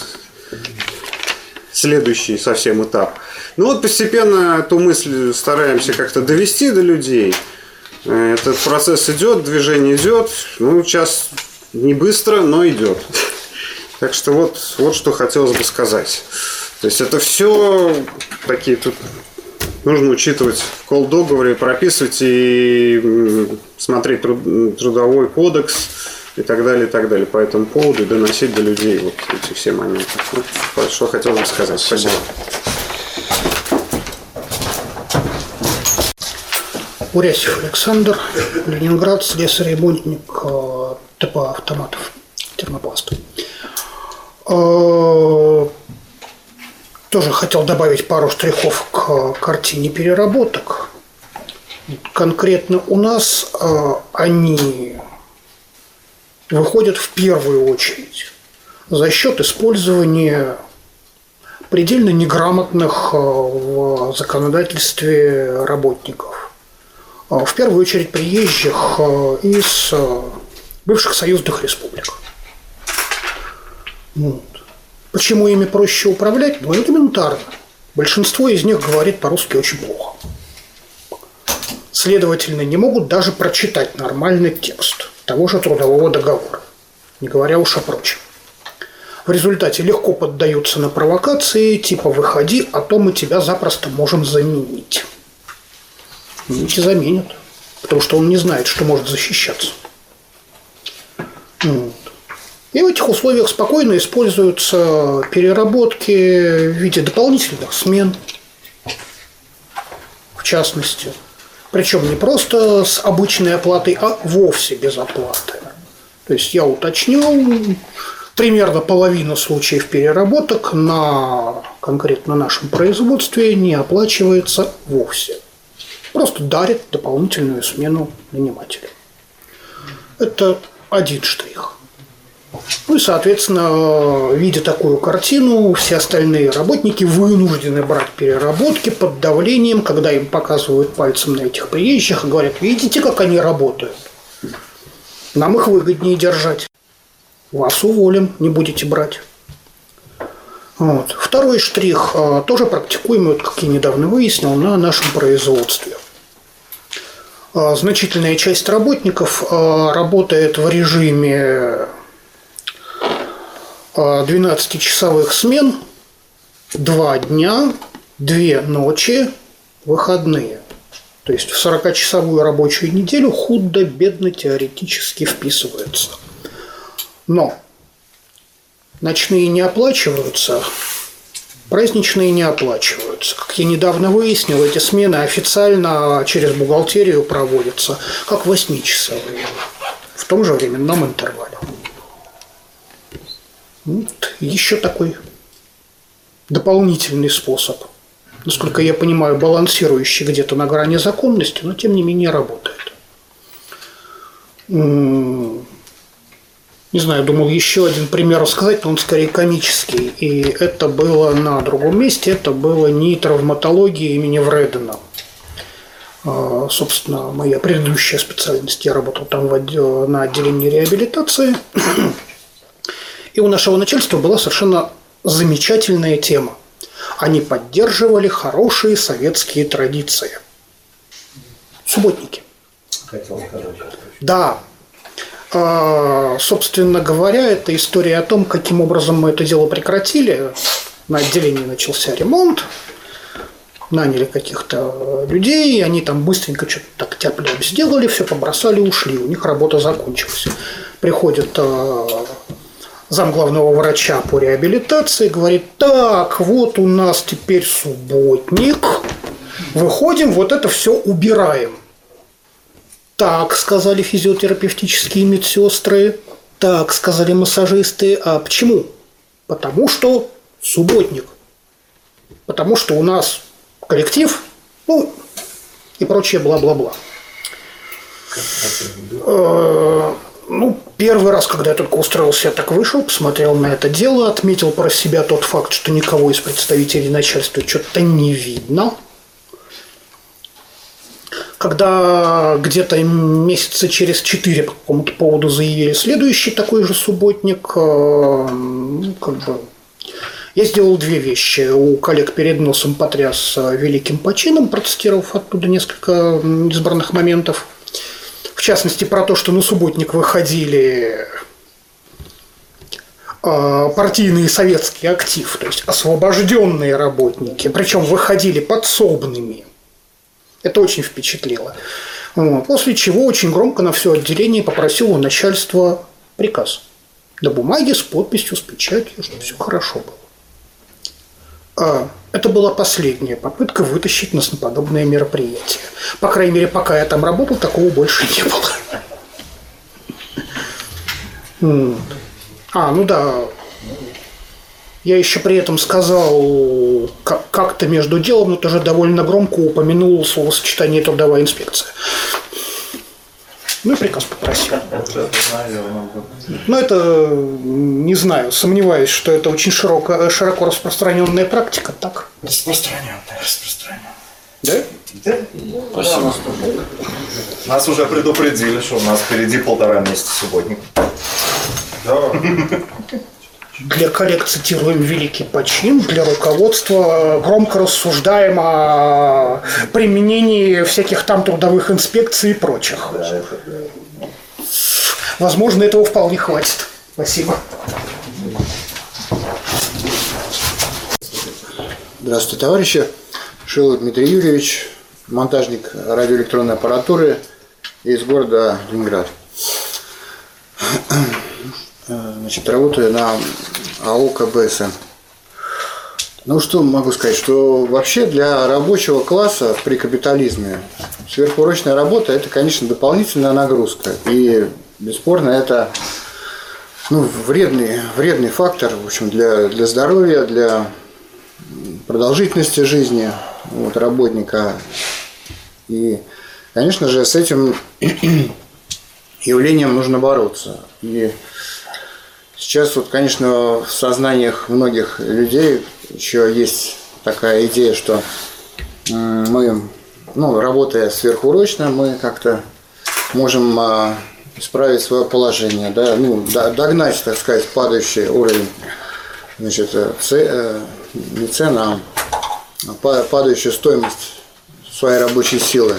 следующий совсем этап. Ну вот постепенно эту мысль стараемся как-то довести до людей. Э, Этот процесс идет, движение идет. Ну, сейчас не быстро, но идет. Так что вот, вот что хотелось бы сказать. То есть это все такие тут нужно учитывать в колл-договоре, прописывать и смотреть труд- трудовой кодекс и так далее, и так далее по этому поводу и доносить до людей вот эти все моменты. Вот что хотелось бы сказать. Спасибо. Урясев Александр, Ленинград, слесарь-ремонтник э, ТПА автоматов, термопласт. Э, Тоже хотел добавить пару штрихов к картине переработок. Конкретно у нас э, они выходят в первую очередь за счет использования предельно неграмотных э, в законодательстве работников. А, В первую очередь приезжих э, из э, бывших союзных республик. Вот. Почему ими проще управлять? Ну, элементарно. Большинство из них говорит по-русски очень плохо. Следовательно, не могут даже прочитать нормальный текст того же трудового договора, не говоря уж о прочем. В результате легко поддаются на провокации, типа «выходи, а то мы тебя запросто можем заменить». Заменить и заменят, потому что он не знает, что может защищаться. Вот. И в этих условиях спокойно используются переработки в виде дополнительных смен, в частности. Причем не просто с обычной оплатой, а вовсе без оплаты. То есть я уточнил, примерно половина случаев переработок на конкретно нашем производстве не оплачивается вовсе. Просто дарит дополнительную смену нанимателю. Это один штрих. Ну и, соответственно, видя такую картину, все остальные работники вынуждены брать переработки под давлением, когда им показывают пальцем на этих приезжих и говорят, видите, как они работают. Нам их выгоднее держать. Вас уволим, не будете брать. Вот. Второй штрих, а, тоже практикуемый, вот как я недавно выяснил, на нашем производстве. А, Значительная часть работников а, работает в режиме 12-часовых смен, два дня, две ночи, выходные. То есть в 40-часовую рабочую неделю худо-бедно теоретически вписывается. Но ночные не оплачиваются, праздничные не оплачиваются. Как я недавно выяснил, эти смены официально через бухгалтерию проводятся как 8-часовые в том же временном интервале. Вот еще такой дополнительный способ, насколько я понимаю, балансирующий где-то на грани законности, но тем не менее работает. М, Не знаю, думал еще один пример рассказать, но он скорее комический. И это было на другом месте, это было не травматология имени Вредена. А, Собственно, моя предыдущая специальность, я работал там на отделении реабилитации. И у нашего начальства была совершенно замечательная тема. Они поддерживали хорошие советские традиции. Субботники. Да. А, Собственно говоря, это история о том, каким образом мы это дело прекратили. На отделении начался ремонт, наняли каких-то людей, они там быстренько что-то так тяп сделали, все побросали, ушли. У них работа закончилась. Приходит э, зам главного врача по реабилитации, говорит, так, вот у нас теперь субботник, выходим, вот это все убираем. Так, сказали физиотерапевтические медсестры, так, сказали массажисты, а почему? Потому что субботник. Потому что у нас коллектив, ну, и прочее бла-бла-бла. Ну, первый раз, когда я только устроился, я так вышел, посмотрел на это дело, отметил про себя тот факт, что никого из представителей начальства что-то не видно. Когда где-то месяца через четыре по какому-то поводу заявили следующий такой же субботник, э, ну, как бы я сделал две вещи. У коллег перед носом потряс э, великим почином, протестировав оттуда несколько избранных моментов. В частности, про то, что на субботник выходили э, партийный советский актив, то есть освобожденные работники, причем выходили подсобными. Это очень впечатлило. После чего очень громко на все отделение попросил у начальства приказ. На бумаге с подписью, с печатью, чтобы все хорошо было. А, Это была последняя попытка вытащить нас на подобное мероприятие. По крайней мере, пока я там работал, такого больше не было. А, ну да. Я еще при этом сказал как- как-то между делом, но тоже довольно громко упомянул словосочетание трудовая инспекция. Ну и приказ попросил. Но это, не знаю, сомневаюсь, что это очень широко, широко распространенная практика, так? Распространенная, распространенная. Да? Спасибо. Нас уже предупредили, что у нас впереди полтора месяца субботник. Для коллег цитируем великий почин, для руководства громко рассуждаем о применении всяких там трудовых инспекций и прочих. Возможно, этого вполне хватит. Спасибо. Здравствуйте, товарищи. Шилов Дмитрий Юрьевич, монтажник радиоэлектронной аппаратуры из города Ленинград. Значит, работаю на АО КБСМ. Ну, что могу сказать, что вообще для рабочего класса при капитализме сверхурочная работа – это, конечно, дополнительная нагрузка. И, бесспорно, это ну, вредный, вредный фактор в общем, для, для здоровья, для продолжительности жизни вот, работника. И, конечно же, с этим явлением нужно бороться. И сейчас, вот, конечно, в сознаниях многих людей еще есть такая идея, что мы, ну, работая сверхурочно, мы как-то можем а, исправить свое положение, да, ну, до- догнать, так сказать, падающий уровень значит, э, це- э, не цена, а па- падающую стоимость своей рабочей силы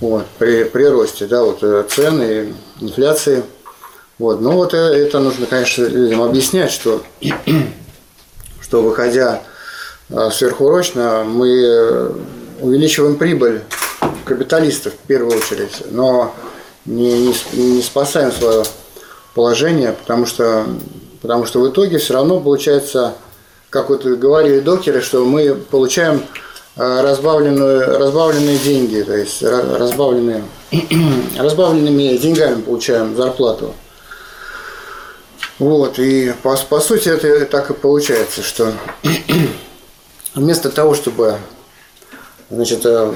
вот, при, при росте да, вот, э, цен и инфляции. Вот. Но вот э, это нужно, конечно, людям объяснять, что, что выходя э, сверхурочно, мы э, увеличиваем прибыль капиталистов в первую очередь, но не, не, не спасаем свое положение, потому что, потому что в итоге все равно получается, как вот говорили докеры, что мы получаем разбавленную, разбавленные деньги, то есть ра- разбавленные, разбавленными деньгами получаем зарплату. Вот, и по, по сути это так и получается, что вместо того, чтобы значит, э,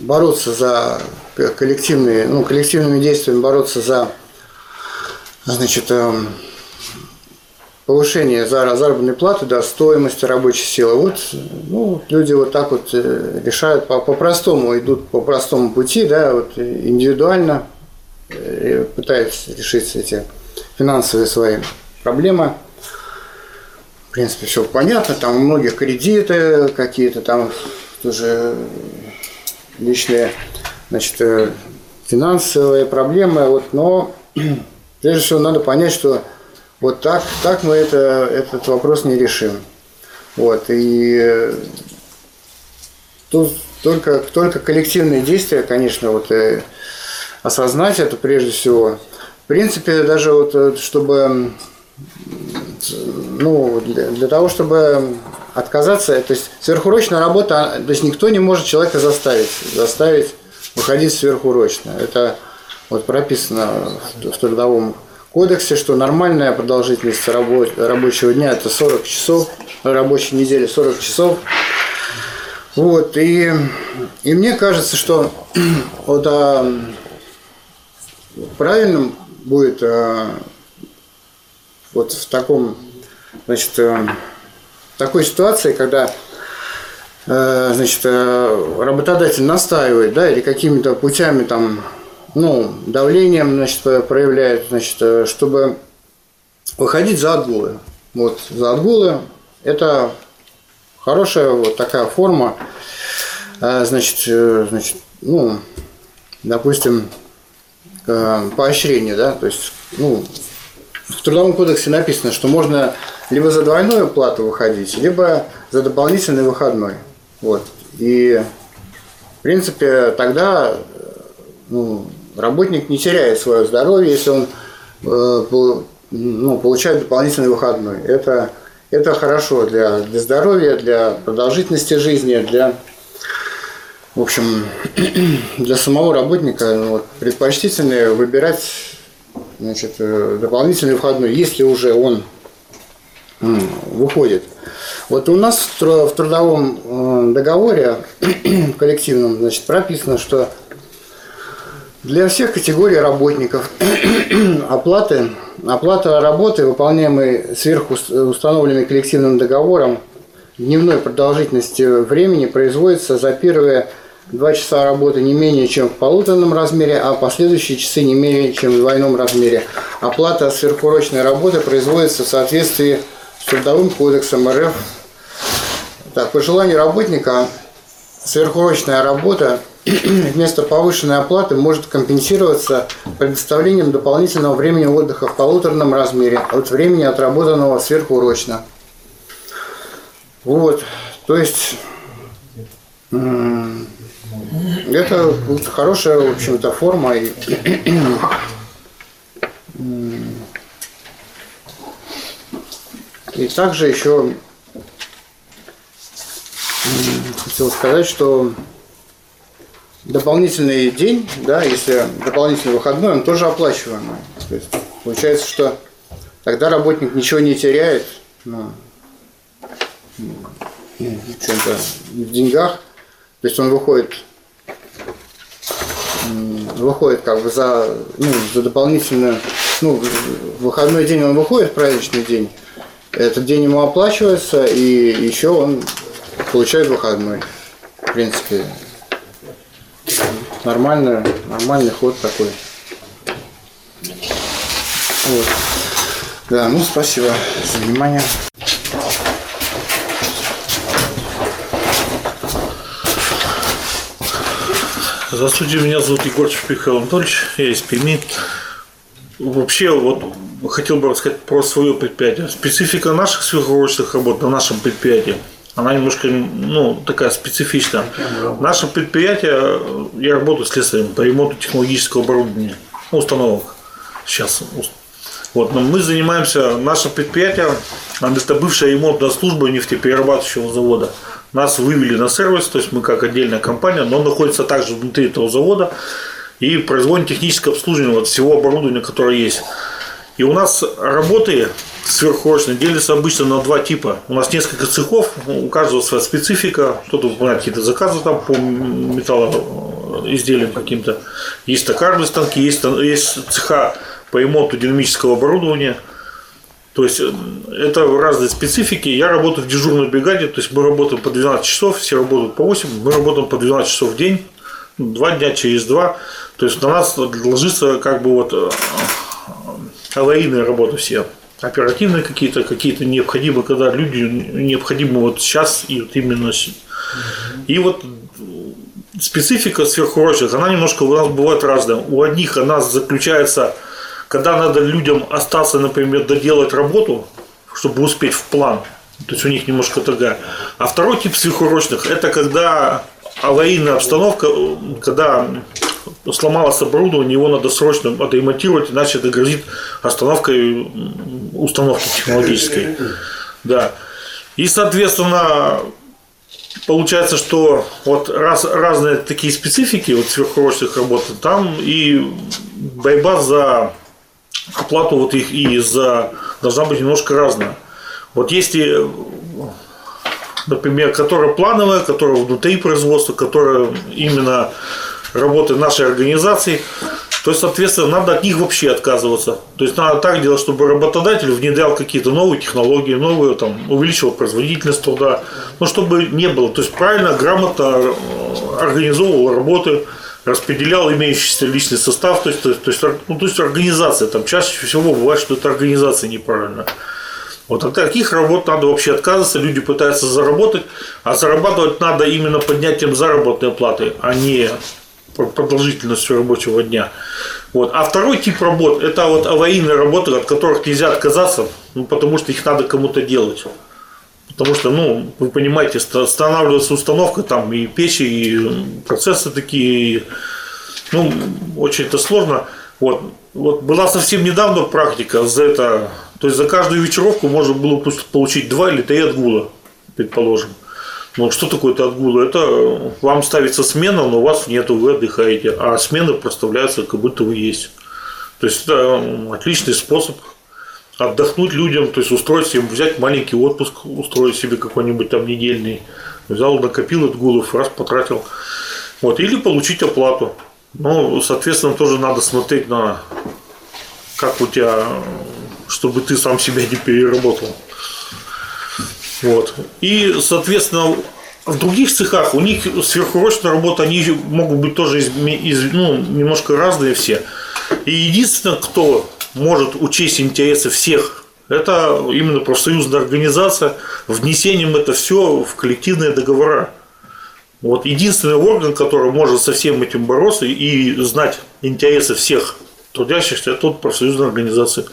бороться за коллективные, ну, коллективными действиями бороться за значит, э, повышение зар- заработной платы, да, стоимости рабочей силы. Вот ну, люди вот так вот э, решают по- по-простому, идут по простому пути, да, вот индивидуально пытаются решить эти финансовые свои проблемы. В принципе, все понятно, там у многих кредиты какие-то, там тоже личные, значит, э, финансовые проблемы, вот, но прежде всего надо понять, что вот так, так мы это, этот вопрос не решим. Вот, и э, тут только, только коллективные действия, конечно, вот, э, осознать это прежде всего. В принципе, даже вот, э, чтобы ну, для, для того, чтобы отказаться, то есть сверхурочная работа, а, то есть никто не может человека заставить, заставить выходить сверхурочно. Это вот прописано в, в трудовом кодексе, что нормальная продолжительность рабо- рабочего дня это 40 часов, рабочей недели 40 часов. Вот, и, и мне кажется, что вот, а, правильным будет э, вот в таком, значит, э, такой ситуации, когда э, значит, работодатель настаивает, да, или какими-то путями там, ну, давлением, значит, проявляет, значит, чтобы выходить за отгулы. Вот, за отгулы это хорошая вот такая форма, значит, значит, ну, допустим, э, поощрение, да, то есть, ну, в Трудовом кодексе написано, что можно либо за двойную плату выходить, либо за дополнительный выходной. Вот. И, в принципе, тогда ну, работник не теряет свое здоровье, если он э, ну, получает дополнительный выходной. Это, это хорошо для, для здоровья, для продолжительности жизни, для в общем, для самого работника ну, вот, предпочтительнее выбирать значит, э, дополнительный выходной, если уже он выходит. Вот у нас в трудовом э, договоре коллективном значит, прописано, что для всех категорий работников оплаты, оплата работы, выполняемой сверху установленной коллективным договором, дневной продолжительности времени производится за первые Два часа работы не менее чем в полуторном размере, а последующие часы не менее чем в двойном размере. Оплата сверхурочной работы производится в соответствии с Трудовым кодексом РФ. Так, по желанию работника сверхурочная работа вместо повышенной оплаты может компенсироваться предоставлением дополнительного времени отдыха в полуторном размере от времени отработанного сверхурочно. Вот, то есть это хорошая, в общем-то, форма. И, и также еще хотел сказать, что дополнительный день, да, если дополнительный выходной, он тоже оплачиваемый. То есть получается, что тогда работник ничего не теряет ну, в деньгах. То есть он выходит выходит как бы за, ну, за дополнительную, ну, выходной день он выходит, праздничный день, этот день ему оплачивается, и еще он получает выходной. В принципе, нормальный, нормальный ход такой. Вот. Да, ну спасибо за внимание. Здравствуйте, меня зовут Егор Михаил Анатольевич, я из Перми. Вообще, вот хотел бы рассказать про свое предприятие. Специфика наших сверхурочных работ на нашем предприятии, она немножко, ну, такая специфичная. Наше предприятие, я работаю слесарем по ремонту технологического оборудования, ну, установок сейчас. Вот, но мы занимаемся, наше предприятие, это бывшая ремонтная служба нефтеперерабатывающего завода – нас вывели на сервис, то есть мы как отдельная компания, но находится также внутри этого завода и производим техническое обслуживание вот всего оборудования, которое есть. И у нас работы сверхурочные делятся обычно на два типа. У нас несколько цехов, у каждого своя специфика. Кто-то выполняет какие-то заказы там по металлоизделиям каким-то. Есть токарные станки, есть, есть цеха по ремонту динамического оборудования – то есть э, это разные специфики. Я работаю в дежурной бригаде, то есть мы работаем по 12 часов, все работают по 8, мы работаем по 12 часов в день, два дня через два. То есть на нас ложится как бы вот э, аварийные работы все. Оперативные какие-то, какие-то необходимые, когда люди необходимы вот сейчас и вот именно. И вот специфика сверхурочных, она немножко у нас бывает разная. У одних она заключается когда надо людям остаться, например, доделать работу, чтобы успеть в план, то есть у них немножко другая. А второй тип сверхурочных – это когда аварийная обстановка, когда сломалось оборудование, его надо срочно отремонтировать, иначе это грозит остановкой установки технологической. Да. И, соответственно, получается, что вот раз, разные такие специфики вот сверхурочных работ, там и борьба за оплату вот их и за должна быть немножко разная. Вот если, например, которая плановая, которая внутри производства, которая именно работает нашей организации, то есть, соответственно, надо от них вообще отказываться. То есть надо так делать, чтобы работодатель внедрял какие-то новые технологии, новые, там, увеличивал производительность труда, ну, чтобы не было. То есть правильно, грамотно э, организовывал работы, распределял имеющийся личный состав, то есть, то есть, ну, то есть организация. Там чаще всего бывает, что это организация неправильно. Вот от таких работ надо вообще отказываться, люди пытаются заработать, а зарабатывать надо именно поднятием заработной платы, а не продолжительностью рабочего дня. Вот. А второй тип работ – это вот аварийные работы, от которых нельзя отказаться, ну, потому что их надо кому-то делать. Потому что, ну, вы понимаете, останавливается установка, там и печи, и процессы такие, и, ну, очень это сложно. Вот. вот была совсем недавно практика за это, то есть за каждую вечеровку можно было получить два или три отгула, предположим. Ну, что такое это отгул? Это вам ставится смена, но у вас нету, вы отдыхаете, а смены проставляются, как будто вы есть. То есть это отличный способ отдохнуть людям, то есть устроить им, взять маленький отпуск, устроить себе какой-нибудь там недельный. Взял, накопил отгулов, раз потратил. Вот, или получить оплату. Ну, соответственно, тоже надо смотреть на как у тебя, чтобы ты сам себя не переработал. Вот. И, соответственно, в других цехах у них сверхурочная работа, они могут быть тоже из, из, ну, немножко разные все. И единственное, кто может учесть интересы всех, это именно профсоюзная организация, внесением это все в коллективные договора. Вот единственный орган, который может со всем этим бороться и знать интересы всех трудящихся, это вот профсоюзная организация.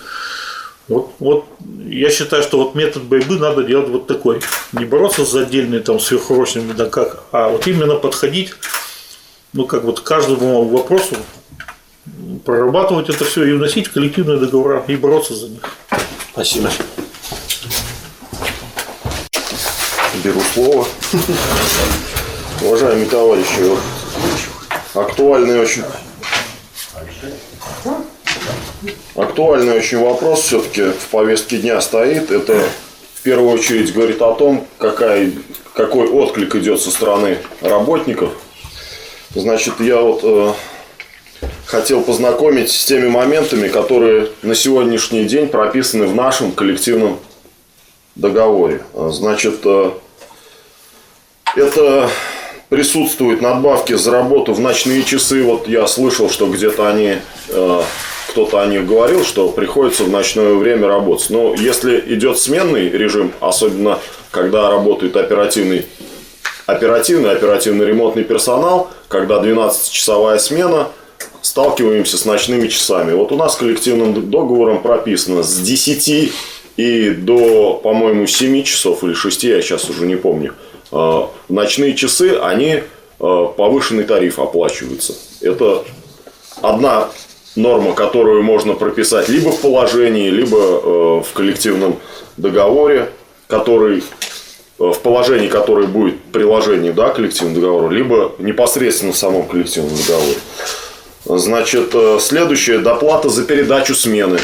Вот, вот я считаю, что вот метод борьбы надо делать вот такой. Не бороться за отдельные там сверхурочными, да как, а вот именно подходить, ну как вот каждому вопросу, прорабатывать это все и вносить в коллективные договора и бороться за них. Спасибо. Беру слово. Уважаемые товарищи, актуальный очень Актуальный очень вопрос все-таки в повестке дня стоит. Это в первую очередь говорит о том, какая, какой отклик идет со стороны работников. Значит, я вот э, хотел познакомить с теми моментами, которые на сегодняшний день прописаны в нашем коллективном договоре. Значит, э, это присутствуют надбавки за работу в ночные часы. Вот я слышал, что где-то они э, кто-то о них говорил, что приходится в ночное время работать. Но если идет сменный режим, особенно когда работает оперативный, оперативный, оперативно-ремонтный персонал, когда 12-часовая смена, сталкиваемся с ночными часами. Вот у нас коллективным договором прописано с 10 и до, по-моему, 7 часов или 6, я сейчас уже не помню. Э, ночные часы, они э, повышенный тариф оплачиваются. Это одна норма, которую можно прописать либо в положении, либо э, в коллективном договоре, который в положении, которое будет приложение да, к коллективному договору, либо непосредственно в самом коллективном договоре. Значит, э, следующее – доплата за передачу смены.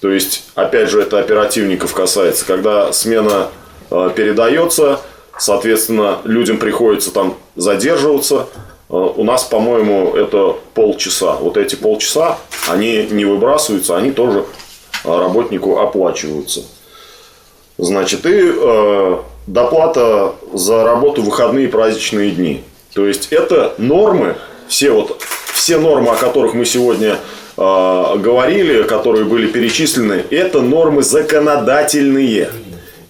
То есть, опять же, это оперативников касается. Когда смена передается, соответственно, людям приходится там задерживаться – Э, у нас, по-моему, это полчаса. Вот эти полчаса, они не выбрасываются, они тоже э, работнику оплачиваются. Значит, и э, доплата за работу в выходные и праздничные дни. То есть это нормы, все вот все нормы, о которых мы сегодня э, говорили, которые были перечислены, это нормы законодательные.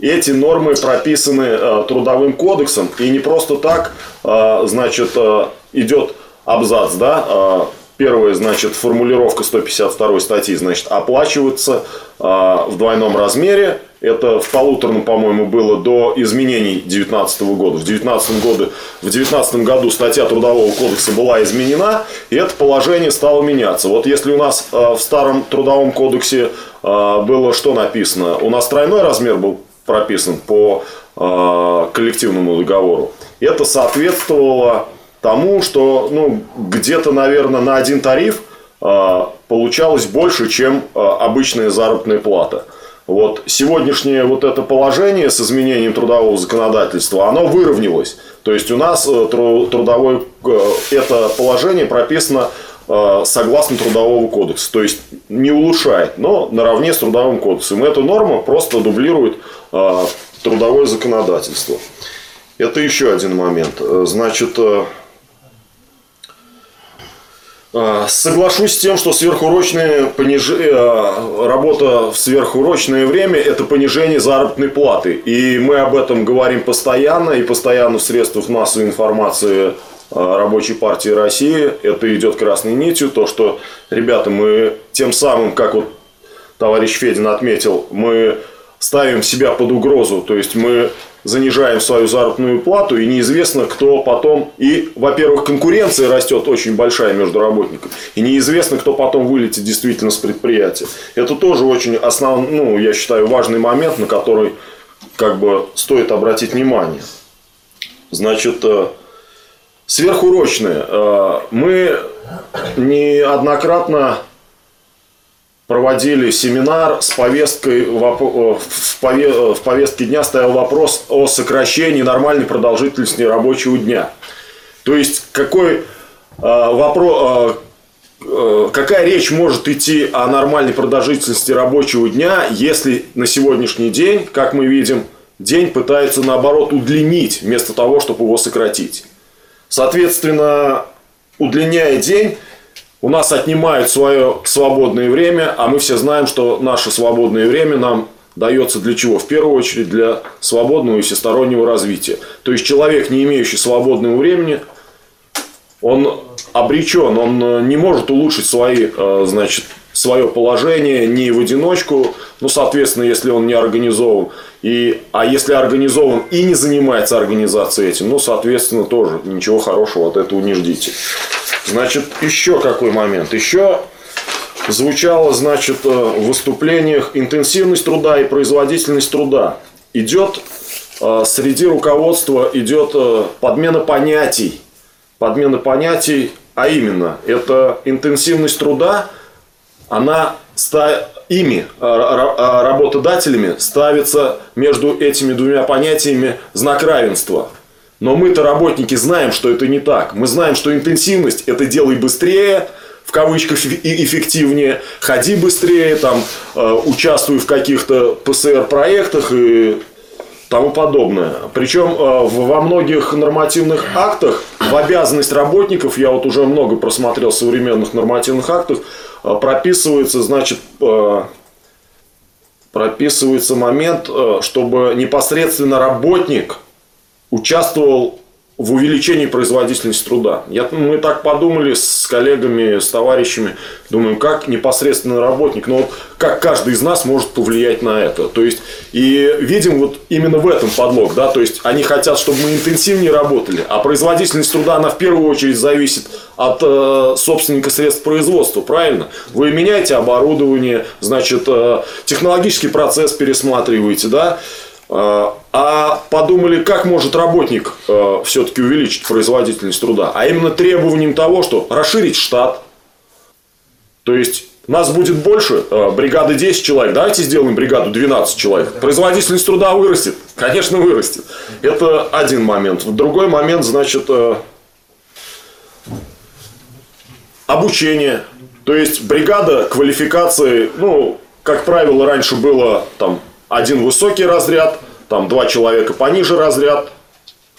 Эти нормы прописаны э, трудовым кодексом и не просто так, э, значит, э, идет абзац, да, а, Первое, значит, формулировка 152 статьи, значит, оплачивается а, в двойном размере. Это в полуторном, по-моему, было до изменений 2019 года. В 2019 году, в 19 году статья Трудового кодекса была изменена, и это положение стало меняться. Вот если у нас а, в старом Трудовом кодексе было что написано? У нас тройной размер был прописан по коллективному договору. Это соответствовало тому, что ну, где-то, наверное, на один тариф э, получалось больше, чем э, обычная заработная плата. Вот сегодняшнее вот это положение с изменением трудового законодательства, оно выровнялось. То есть у нас э, трудовое это положение прописано э, согласно Трудового кодекса. То есть не улучшает, но наравне с Трудовым кодексом. Эта норма просто дублирует э, трудовое законодательство. Это еще один момент. Э, Значит, э, э, Соглашусь с тем, что сверхурочные пониж... э, работа в сверхурочное время – это понижение заработной платы. И мы об этом говорим постоянно, и постоянно в средствах массовой информации э, Рабочей партии России. Это идет красной нитью, то, что, ребята, мы тем самым, как вот товарищ Федин отметил, мы ставим себя под угрозу, то есть мы занижаем свою заработную плату, и неизвестно, кто потом... И, во-первых, конкуренция растет очень большая между работниками, и неизвестно, кто потом вылетит действительно с предприятия. Это тоже очень основной, ну, я считаю, важный момент, на который как бы стоит обратить внимание. Значит, э, сверхурочные. Э, Мы неоднократно проводили семинар с повесткой, воп- э, в пове- в повестке дня стоял вопрос о сокращении нормальной продолжительности рабочего дня. То есть, какой вопрос, какая речь может идти о нормальной продолжительности рабочего дня, если на сегодняшний день, как мы видим, день пытается наоборот удлинить, вместо того, чтобы его сократить. Соответственно, удлиняя день, у нас отнимают свое свободное время, а мы все знаем, что наше свободное время нам дается для чего? В первую очередь для свободного и всестороннего развития. То есть человек, не имеющий свободного времени, он обречен, он не может улучшить свои, э, значит, свое положение ни в одиночку, ну, соответственно, если он не организован, и, а если организован и не занимается организацией этим, ну, соответственно, тоже ничего хорошего от этого не ждите. Значит, еще какой момент? Еще звучало, значит, э, в выступлениях интенсивность труда и производительность труда. Идет э, среди руководства идет э, подмена понятий. Подмена понятий, а именно, это интенсивность труда, она ими, ра- ра- работодателями, ставится между этими двумя понятиями знак равенства. Но мы-то, работники, знаем, что это не так. Мы знаем, что интенсивность – это делай быстрее, в кавычках эффективнее, ходи быстрее, там, э, участвуй в каких-то ПСР-проектах и тому подобное. Причем э, во многих нормативных актах в обязанность работников, я вот уже много просмотрел современных нормативных актов, прописывается, значит, э, прописывается момент, э, чтобы непосредственно работник участвовал в увеличении производительности труда. Я, мы так подумали с коллегами, с товарищами, думаем, как непосредственно работник, но вот как каждый из нас может повлиять на это. То есть, и видим вот именно в этом подлог, да, то есть, они хотят, чтобы мы интенсивнее работали, а производительность труда, она в первую очередь зависит от э, собственника средств производства, правильно? Вы меняете оборудование, значит, э, технологический процесс пересматриваете, да, а подумали, как может работник э, все-таки увеличить производительность труда, а именно требованием того, что расширить штат. То есть нас будет больше, э, бригады 10 человек, давайте сделаем бригаду 12 человек. Производительность труда вырастет, конечно вырастет. Это один момент. Другой момент, значит, э, обучение. То есть бригада квалификации, ну, как правило, раньше было там один высокий разряд, там два человека пониже разряд,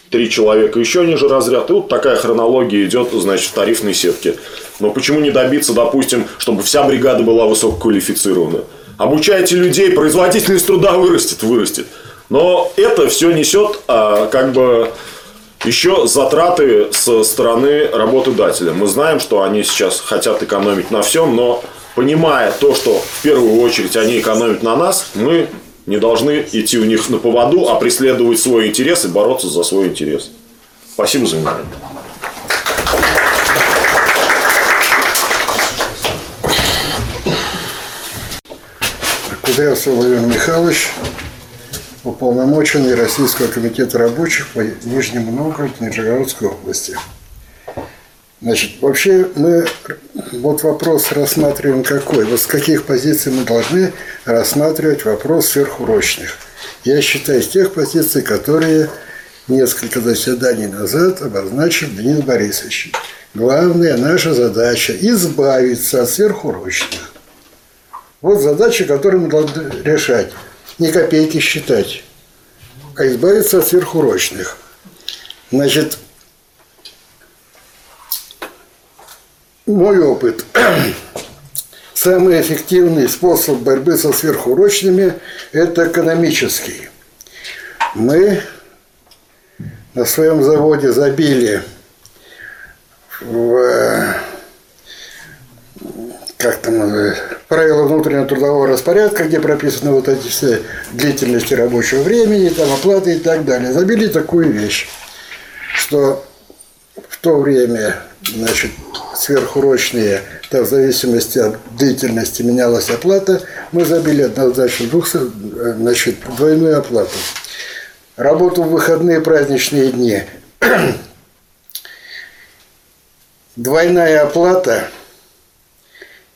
три человека еще ниже разряд. И вот такая хронология идет, значит, в тарифной сетке. Но почему не добиться, допустим, чтобы вся бригада была высококвалифицирована? Обучайте людей, производительность труда вырастет, вырастет. Но это все несет а, как бы еще затраты со стороны работодателя. Мы знаем, что они сейчас хотят экономить на всем, но понимая то, что в первую очередь они экономят на нас, мы не должны идти у них на поводу, а преследовать свой интерес и бороться за свой интерес. Спасибо за внимание. Кудрявцев Владимир Михайлович, уполномоченный Российского комитета рабочих по Нижнему Новгороду Нижегородской области. Значит, вообще мы вот вопрос рассматриваем какой? Вот с каких позиций мы должны рассматривать вопрос сверхурочных? Я считаю, с тех позиций, которые несколько заседаний назад обозначил Денис Борисович. главная наша задача – избавиться от сверхурочных. Вот задача, которую мы должны решать. Не копейки считать, а избавиться от сверхурочных. Значит, мой опыт. Самый эффективный способ борьбы со сверхурочными – это экономический. Мы на своем заводе забили в как там, э, правила внутреннего трудового распорядка, где прописаны вот эти все длительности рабочего времени, там, оплаты и так далее. Забили такую вещь, что то время значит, сверхурочные, да, в зависимости от длительности менялась оплата, мы забили однозначно двух, значит, двойную оплату. Работу в выходные праздничные дни. Двойная оплата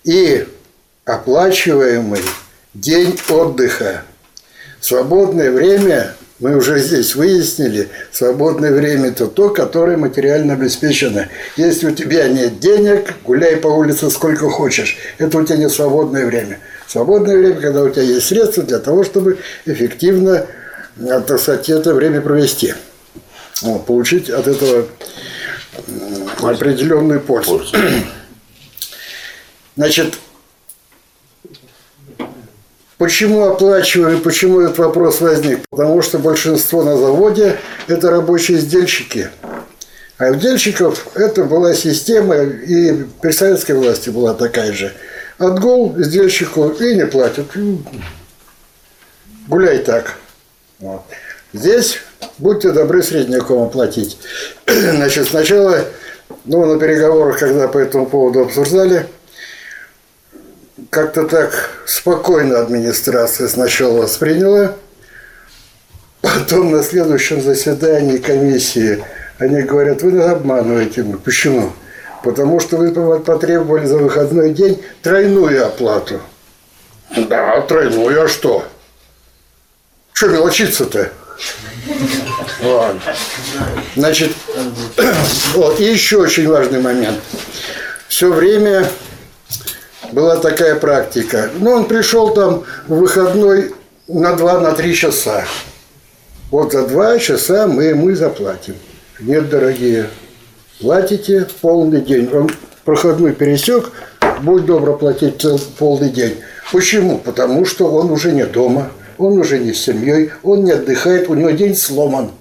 и оплачиваемый день отдыха. Свободное время мы уже здесь выяснили, свободное время – это то, которое материально обеспечено. Если у тебя нет денег, гуляй по улице сколько хочешь. Это у тебя не свободное время. Свободное время, когда у тебя есть средства для того, чтобы эффективно, так сказать, это время провести. Вот, получить от этого определенную пользу. Значит, Почему оплачиваем, почему этот вопрос возник? Потому что большинство на заводе – это рабочие издельщики. А у дельщиков это была система, и при советской власти была такая же. Отгул издельщику и не платят. Гуляй так. Вот. Здесь будьте добры средняком оплатить. Значит, сначала, ну, на переговорах, когда по этому поводу обсуждали, как-то так спокойно администрация сначала восприняла, потом на следующем заседании комиссии они говорят, вы нас обманываете. Мы, почему? Потому что вы потребовали за выходной день тройную оплату. Да, тройную, а что? Что мелочиться-то? Значит, вот, и еще очень важный момент. Все время была такая практика. Но он пришел там в выходной на 2-3 на часа. Вот за 2 часа мы ему заплатим. Нет, дорогие, платите полный день. Он проходной пересек, будь добро платить цел, полный день. Почему? Потому что он уже не дома, он уже не с семьей, он не отдыхает, у него день сломан.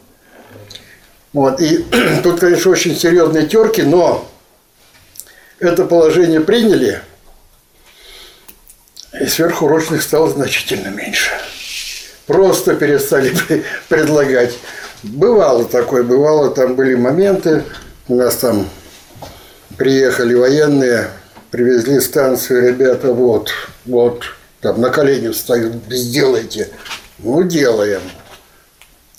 Вот. И тут, конечно, очень серьезные терки, но это положение приняли – и сверхурочных стало значительно меньше. Просто перестали предлагать. Бывало такое, бывало, там были моменты, у нас там приехали военные, привезли станцию, ребята, вот, вот, там на колени встают, сделайте. Ну, делаем.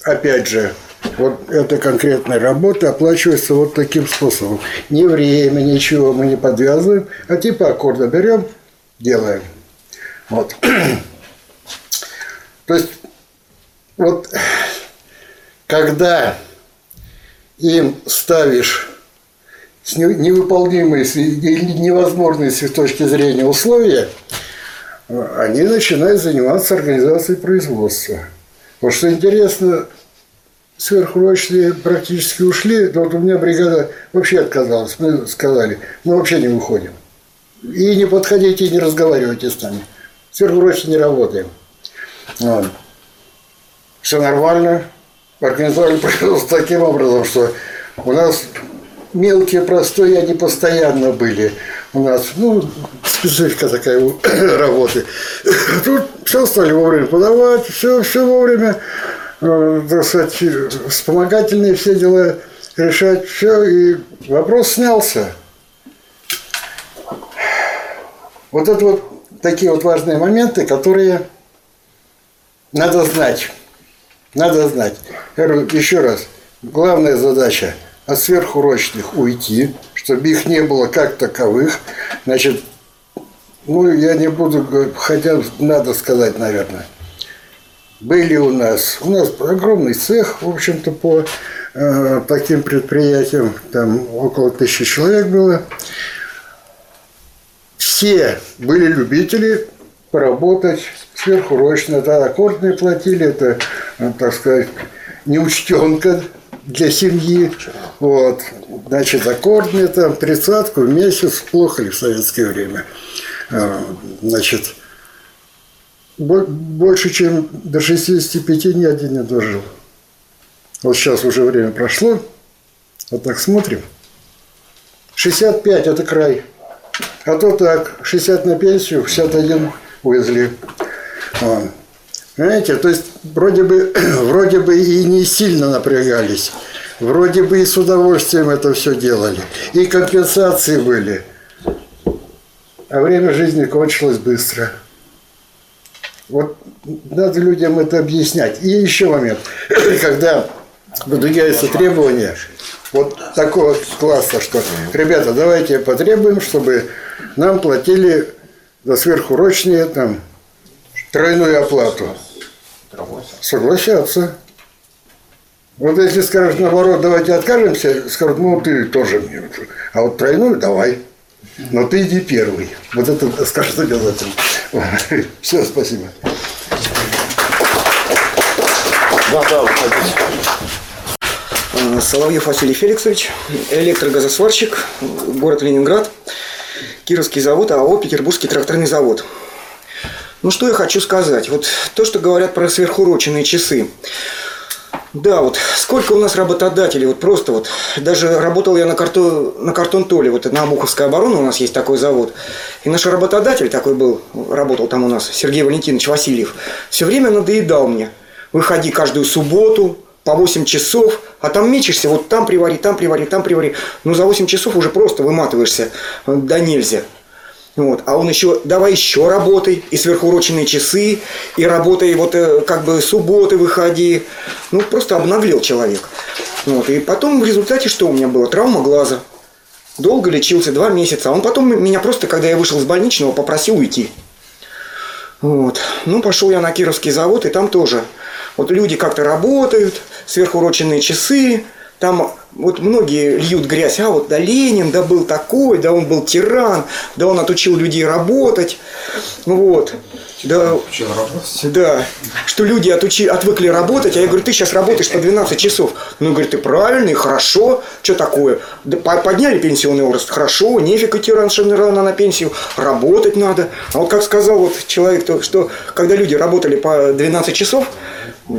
Опять же, вот эта конкретная работа оплачивается вот таким способом. Ни время, ничего мы не подвязываем, а типа аккорда берем, делаем. Вот. То есть, вот когда им ставишь невыполнимые или невозможные с точки зрения условия, они начинают заниматься организацией производства. Вот что интересно, сверхурочные практически ушли, вот у меня бригада вообще отказалась. Мы сказали, мы вообще не выходим. И не подходите, и не разговаривайте с нами сверхурочно не работаем. Вот. Все нормально. Организовали производство таким образом, что у нас мелкие простые, они постоянно были. У нас, ну, специфика такая работы. Тут все стали вовремя подавать, все, все вовремя, э, так сказать, вспомогательные все дела решать, все, и вопрос снялся. Вот это вот такие вот важные моменты, которые надо знать. Надо знать. Я говорю, еще раз, главная задача от сверхурочных уйти, чтобы их не было как таковых. Значит, ну, я не буду, хотя надо сказать, наверное. Были у нас, у нас огромный цех, в общем-то, по э, таким предприятием, там около тысячи человек было. Все были любители поработать сверхурочно, да, аккордные платили, это, э, так сказать, неучтенка для семьи. Вот. Значит, аккордные там тридцатку в месяц, плохо ли в советское время. Э, Значит, бо- больше, чем до 65 ни один не дожил. Вот сейчас уже время прошло, вот так смотрим. 65 – это край. А то так, 60 на пенсию, 61 увезли. Вот. Понимаете, то есть вроде бы, вроде бы и не сильно напрягались. Вроде бы и с удовольствием это все делали. И компенсации были. А время жизни кончилось быстро. Вот надо людям это объяснять. И еще момент. Когда выдвигаются требования вот такого класса, что, ребята, давайте потребуем, чтобы нам платили за сверхурочные там тройную оплату. Согласятся. Вот если скажешь наоборот, давайте откажемся, скажут, ну ты тоже мне. А вот тройную давай. Но ты иди первый. Вот это скажут обязательно. Все, спасибо. Да, да, выходите. Э, Соловьев Василий Феликсович, электрогазосварщик, город Ленинград, Кировский завод, АО Петербургский тракторный завод. Ну что я хочу сказать? Вот то, что говорят про сверхуроченные часы. Да, вот сколько у нас работодателей, вот просто вот, даже работал я на, карто, на картон Толе, вот на Обуховской обороне у нас есть такой завод, и наш работодатель такой был, работал там у нас, Сергей Валентинович Васильев, все время надоедал мне, выходи каждую субботу, по 8 часов, а там мечешься, вот там привари, там привари, там привари. Ну, за 8 часов уже просто выматываешься, э, да нельзя. Вот. А он еще, давай еще работай, и сверхуроченные часы, и работай, вот э, как бы субботы выходи. Ну, просто обнаглел человек. Вот. И потом в результате что у меня было? Травма глаза. Долго лечился, два месяца. А он потом меня просто, когда я вышел из больничного, попросил уйти. Вот. Ну, пошел я на Кировский завод, и там тоже. Вот люди как-то работают, сверхуроченные часы, там вот многие льют грязь, а вот да Ленин, да был такой, да он был тиран, да он отучил людей работать, вот, да, да, что люди отучи, отвыкли работать, а я говорю, ты сейчас работаешь по 12 часов, ну, говорит, ты правильный, хорошо, что такое, да, по- подняли пенсионный возраст, хорошо, нефиг идти раньше рано на пенсию, работать надо, а вот как сказал вот человек, то, что когда люди работали по 12 часов,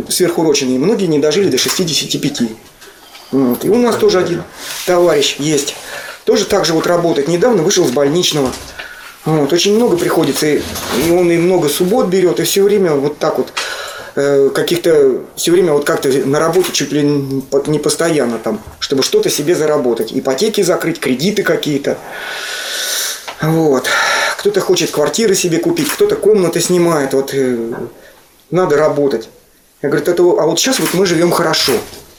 сверхуроченные, многие не дожили до 65. Вот. И у нас тоже один товарищ есть. Тоже так же вот работает. Недавно вышел с больничного. Вот. Очень много приходится. И он и много суббот берет. И все время вот так вот э, каких-то все время вот как-то на работе чуть ли не постоянно там, чтобы что-то себе заработать. Ипотеки закрыть, кредиты какие-то. Вот. Кто-то хочет квартиры себе купить, кто-то комнаты снимает. Вот э, надо работать. Я говорю, это, а вот сейчас вот мы живем хорошо.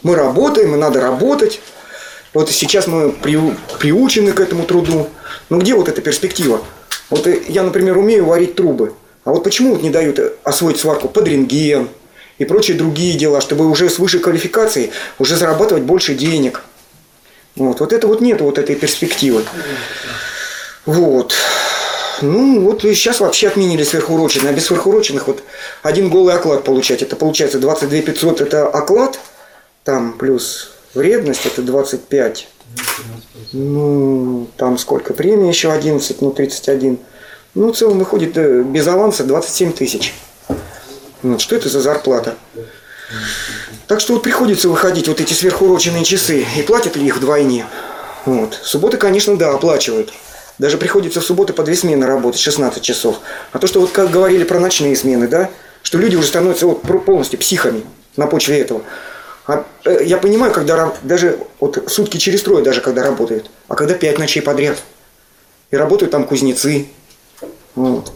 Мы работаем, и надо работать. Вот сейчас мы приу- приучены к этому труду. Но где вот эта перспектива? Вот я, например, умею варить трубы. А вот почему вот не дают э, освоить сварку под рентген и прочие другие дела, чтобы уже с высшей квалификацией уже зарабатывать больше денег? Вот, вот это вот нет вот этой перспективы. Вот. Ну, вот сейчас вообще отменили сверхуроченные. А без сверхуроченных вот один голый оклад получать. Это получается 22 500 это оклад, там плюс вредность это 25. Ну, там сколько? Премия еще 11, ну 31. Ну, в целом выходит э, без аванса 27 тысяч. Вот, что это за зарплата? Так что вот приходится выходить вот эти сверхуроченные часы. И платят ли их вдвойне? Вот. Субботы, конечно, да, оплачивают. Даже приходится в субботы по две смены работать, 16 часов. А то, что вот как говорили про ночные смены, да, что люди уже становятся вот полностью психами на почве этого. А, э, я понимаю, когда даже вот сутки через трое даже когда работают, а когда пять ночей подряд. И работают там кузнецы. Вот.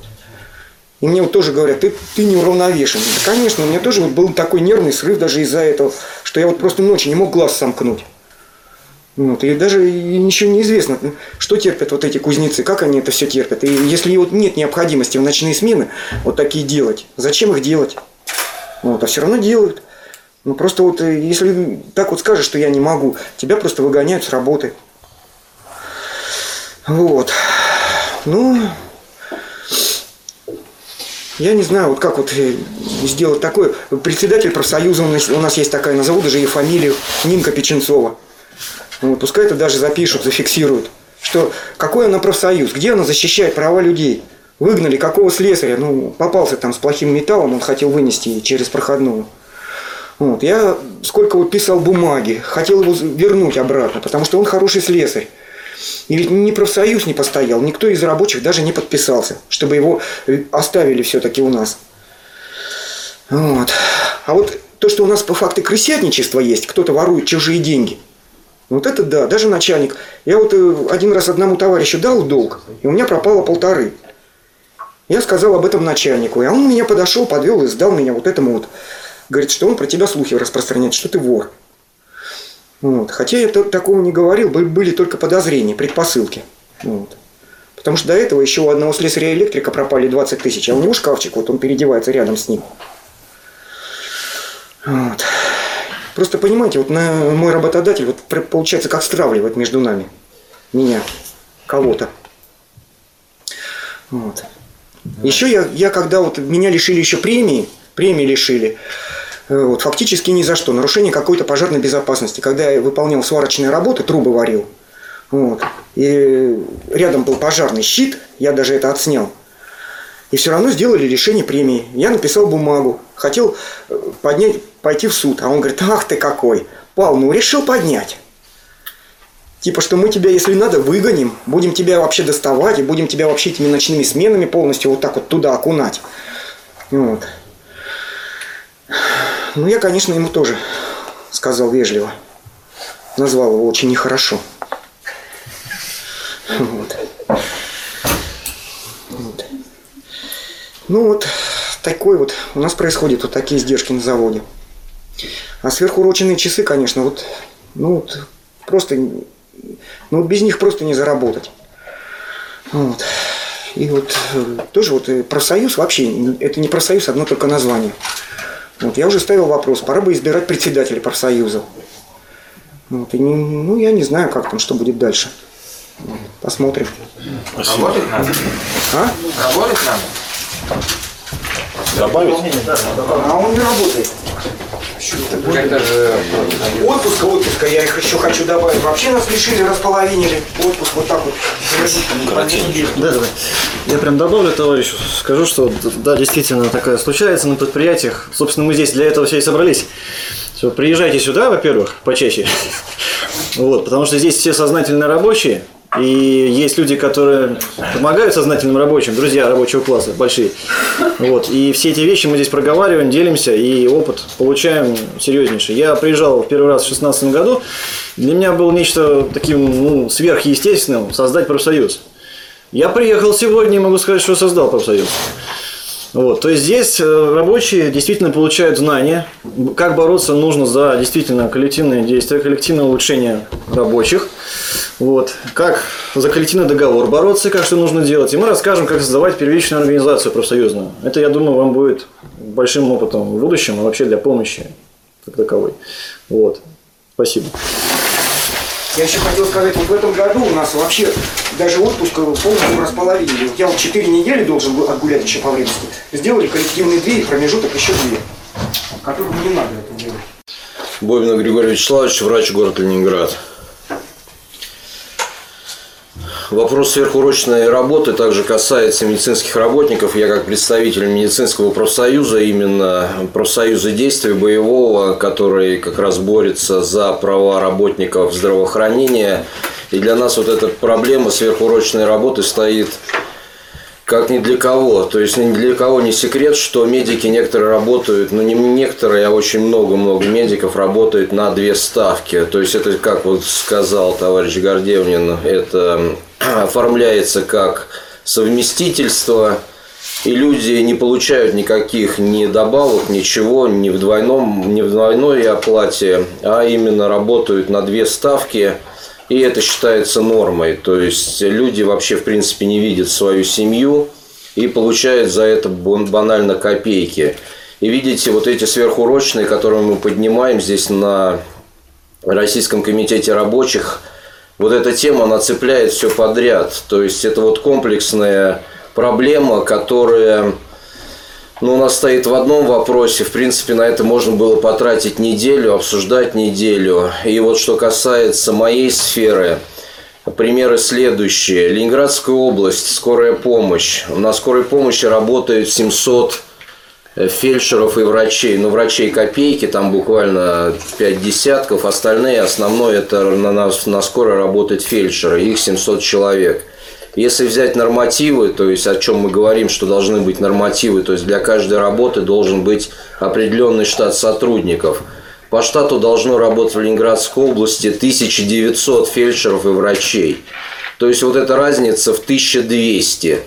И мне вот тоже говорят, ты, ты неуравновешен. Да, конечно, у меня тоже вот был такой нервный срыв даже из-за этого, что я вот просто ночью не мог глаз сомкнуть. Вот, и даже ничего не известно, что терпят вот эти кузнецы, как они это все терпят. И если вот нет необходимости в ночные смены вот такие делать, зачем их делать? Вот, а все равно делают. Ну просто вот э, если так вот скажешь, что я не могу, тебя просто выгоняют с работы. Вот. Ну, я не знаю, вот как вот э, сделать такое. Председатель профсоюза, у нас есть такая, назову даже ее фамилию, Нинка Печенцова. Вот, пускай это даже запишут, зафиксируют. Что какой она профсоюз, где она защищает права людей. Выгнали какого слесаря, ну, попался там с плохим металлом, он хотел вынести через проходную. Вот, я сколько вот писал бумаги, хотел его вернуть обратно, потому что он хороший слесарь. И ведь ни профсоюз не постоял, никто из рабочих даже не подписался, чтобы его э, оставили все-таки у нас. Вот. А вот то, что у нас по факту крысятничества есть, кто-то ворует чужие деньги. Вот это да, даже начальник. Я вот э, один раз одному товарищу дал долг, и у меня пропало полторы. Я сказал об этом начальнику, и он меня подошел, подвел и сдал меня вот этому вот. Говорит, что он про тебя слухи распространяет, что ты вор. Вот. Хотя я такого не говорил, бы- были только подозрения, предпосылки. Вот. Потому что до этого еще у одного слесаря электрика пропали 20 тысяч, а у него шкафчик, вот он переодевается рядом с ним. Вот. Просто понимаете, вот на мой работодатель вот получается как стравливает между нами. Меня, кого-то. Вот. Еще я, я когда вот меня лишили еще премии, премии лишили, э, вот, фактически ни за что, нарушение какой-то пожарной безопасности. Когда я выполнял сварочные работы, трубы варил, вот, и рядом был пожарный щит, я даже это отснял. И все равно сделали лишение премии. Я написал бумагу, хотел э, поднять, пойти в суд. А он говорит, ах ты какой, Пал, ну решил поднять. Типа, что мы тебя, если надо, выгоним, будем тебя вообще доставать, и будем тебя вообще этими ночными сменами полностью вот так вот туда окунать. Вот. Ну, я, конечно, ему тоже сказал вежливо. Назвал его очень нехорошо. Вот. Вот. Ну вот, такой вот у нас происходит вот такие издержки на заводе. А сверхуроченные часы, конечно, вот, ну вот, просто, ну вот без них просто не заработать. Вот. И вот э, тоже вот э, профсоюз вообще, это не профсоюз, одно только название. Вот, я уже ставил вопрос, пора бы избирать председателя профсоюза. Вот, и не- ну, я не знаю, как там, что будет дальше. Посмотрим. Работать надо. А? Работать надо. Добавить? А он не работает. Это же... Отпуска, отпуска, я их еще хочу добавить. Вообще нас лишили, располовинили. Отпуск вот так вот. Да, давай. Я прям добавлю товарищу, скажу, что да, действительно такая случается на предприятиях. Собственно, мы здесь для этого все и собрались. Всё, приезжайте сюда, во-первых, почаще. Вот, потому что здесь все сознательные рабочие, и есть люди, которые помогают сознательным рабочим, друзья рабочего класса, большие. Вот, и все эти вещи мы здесь проговариваем, делимся, и опыт получаем серьезнейший. Я приезжал в первый раз в 2016 году, для меня было нечто таким ну, сверхъестественным создать профсоюз. Я приехал сегодня и могу сказать, что создал профсоюз. Вот, то есть здесь э, рабочие действительно получают знания, как бороться нужно за действительно коллективные действия, коллективное улучшение рабочих, вот, как за коллективный договор бороться, как что нужно делать. И мы расскажем, как создавать первичную организацию профсоюзную. Это, я думаю, вам будет большим опытом в будущем, а вообще для помощи как таковой. Вот. Спасибо. Я еще хотел сказать, вот в этом году у нас вообще даже отпуск полностью располовинили. Вот я вот 4 недели должен был отгулять еще по времени. Сделали коллективные две и промежуток еще две. Которым не надо это делать. Бобин Григорий Вячеславович, врач город Ленинград. Вопрос сверхурочной работы также касается медицинских работников. Я как представитель медицинского профсоюза, именно профсоюза действия боевого, который как раз борется за права работников здравоохранения. И для нас вот эта проблема сверхурочной работы стоит как ни для кого. То есть ни для кого не секрет, что медики некоторые работают, ну не некоторые, а очень много-много медиков работают на две ставки. То есть это, как вот сказал товарищ Гордевнин, это оформляется как совместительство, и люди не получают никаких ни добавок, ничего, ни в двойном, ни в двойной оплате, а именно работают на две ставки. И это считается нормой. То есть люди вообще в принципе не видят свою семью и получают за это банально копейки. И видите, вот эти сверхурочные, которые мы поднимаем здесь на Российском комитете рабочих, вот эта тема, она цепляет все подряд. То есть это вот комплексная проблема, которая ну, у нас стоит в одном вопросе. В принципе, на это можно было потратить неделю, обсуждать неделю. И вот что касается моей сферы, примеры следующие. Ленинградская область, скорая помощь. На скорой помощи работают 700 фельдшеров и врачей. Ну, врачей копейки, там буквально 5 десятков. Остальные, основное, это на, на, на скорой работают фельдшеры. Их 700 человек. Если взять нормативы, то есть о чем мы говорим, что должны быть нормативы, то есть для каждой работы должен быть определенный штат сотрудников. По штату должно работать в Ленинградской области 1900 фельдшеров и врачей. То есть вот эта разница в 1200.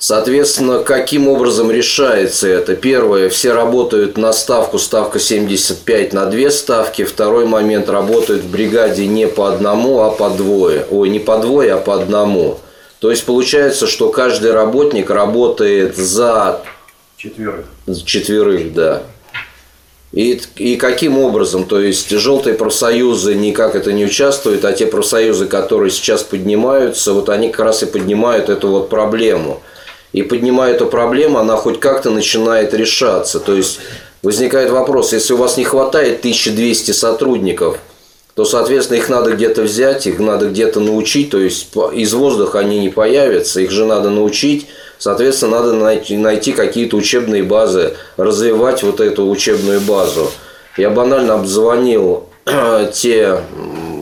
Соответственно, каким образом решается это? Первое, все работают на ставку, ставка 75 на две ставки. Второй момент, работают в бригаде не по одному, а по двое. Ой, не по двое, а по одному. То есть получается, что каждый работник работает за... Четверых. Четверых, да. И, и каким образом? То есть желтые профсоюзы никак это не участвуют, а те профсоюзы, которые сейчас поднимаются, вот они как раз и поднимают эту вот проблему – и поднимая эту проблему, она хоть как-то начинает решаться. То есть возникает вопрос, если у вас не хватает 1200 сотрудников, то, соответственно, их надо где-то взять, их надо где-то научить, то есть из воздуха они не появятся, их же надо научить, соответственно, надо найти, найти какие-то учебные базы, развивать вот эту учебную базу. Я банально обзвонил те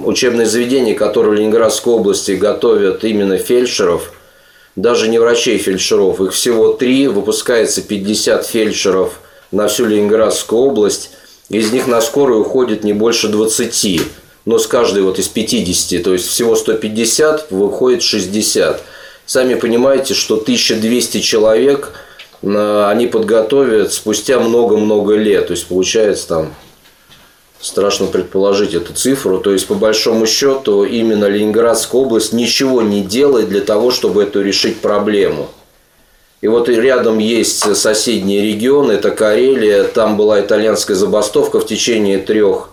учебные заведения, которые в Ленинградской области готовят именно фельдшеров – даже не врачей, фельдшеров, их всего три, выпускается 50 фельдшеров на всю Ленинградскую область, из них на скорую уходит не больше 20, но с каждой вот из 50, то есть всего 150, выходит 60. Сами понимаете, что 1200 человек э, они подготовят спустя много-много лет, то есть получается там страшно предположить эту цифру. То есть, по большому счету, именно Ленинградская область ничего не делает для того, чтобы эту решить проблему. И вот рядом есть соседние регионы, это Карелия, там была итальянская забастовка в течение трех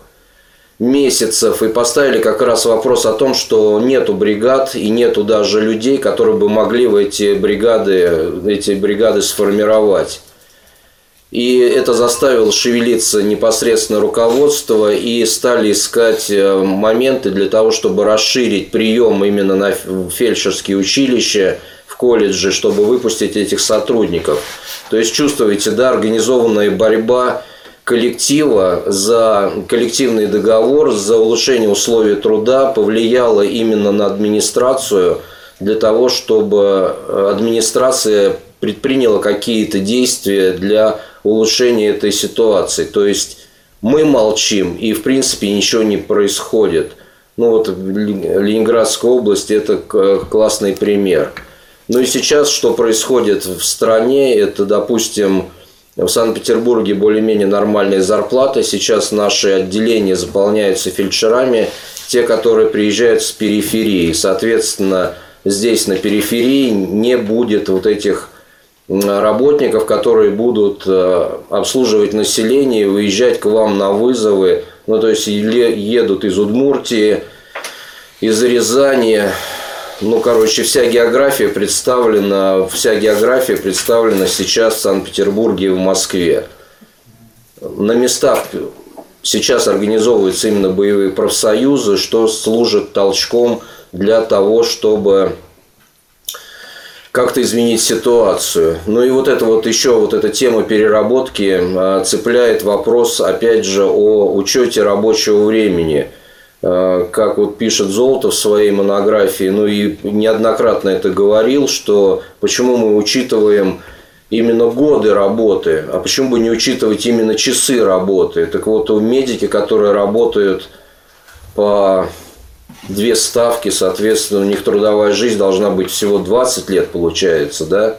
месяцев, и поставили как раз вопрос о том, что нету бригад и нету даже людей, которые бы могли в эти бригады, эти бригады сформировать. И это заставило шевелиться непосредственно руководство и стали искать э, моменты для того, чтобы расширить прием именно на фельдшерские училища, в колледже, чтобы выпустить этих сотрудников. То есть чувствуете, да, организованная борьба коллектива за коллективный договор, за улучшение условий труда повлияла именно на администрацию для того, чтобы э, администрация предприняла какие-то действия для улучшения этой ситуации. То есть мы молчим, и в принципе ничего не происходит. Ну вот Ленинградская область – это классный пример. Ну и сейчас, что происходит в стране, это, допустим, в Санкт-Петербурге более-менее нормальные зарплаты. Сейчас наши отделения заполняются фельдшерами, те, которые приезжают с периферии. Соответственно, здесь на периферии не будет вот этих работников, которые будут э, обслуживать население, выезжать к вам на вызовы. Ну, то есть едут из Удмуртии, из Рязани. Ну, короче, вся география представлена, вся география представлена сейчас в Санкт-Петербурге и в Москве. На местах сейчас организовываются именно боевые профсоюзы, что служит толчком для того, чтобы как-то изменить ситуацию. Ну и вот это вот еще вот эта тема переработки а, цепляет вопрос, опять же, о учете рабочего времени. А, как вот пишет Золотов в своей монографии, ну и неоднократно это говорил, что почему мы учитываем именно годы работы, а почему бы не учитывать именно часы работы. Так вот, у медики, которые работают по две ставки, соответственно, у них трудовая жизнь должна быть всего 20 лет, получается, да?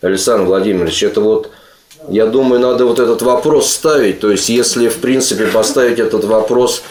Александр Владимирович, это вот, я думаю, надо вот этот вопрос ставить. То есть, если, в принципе, поставить этот вопрос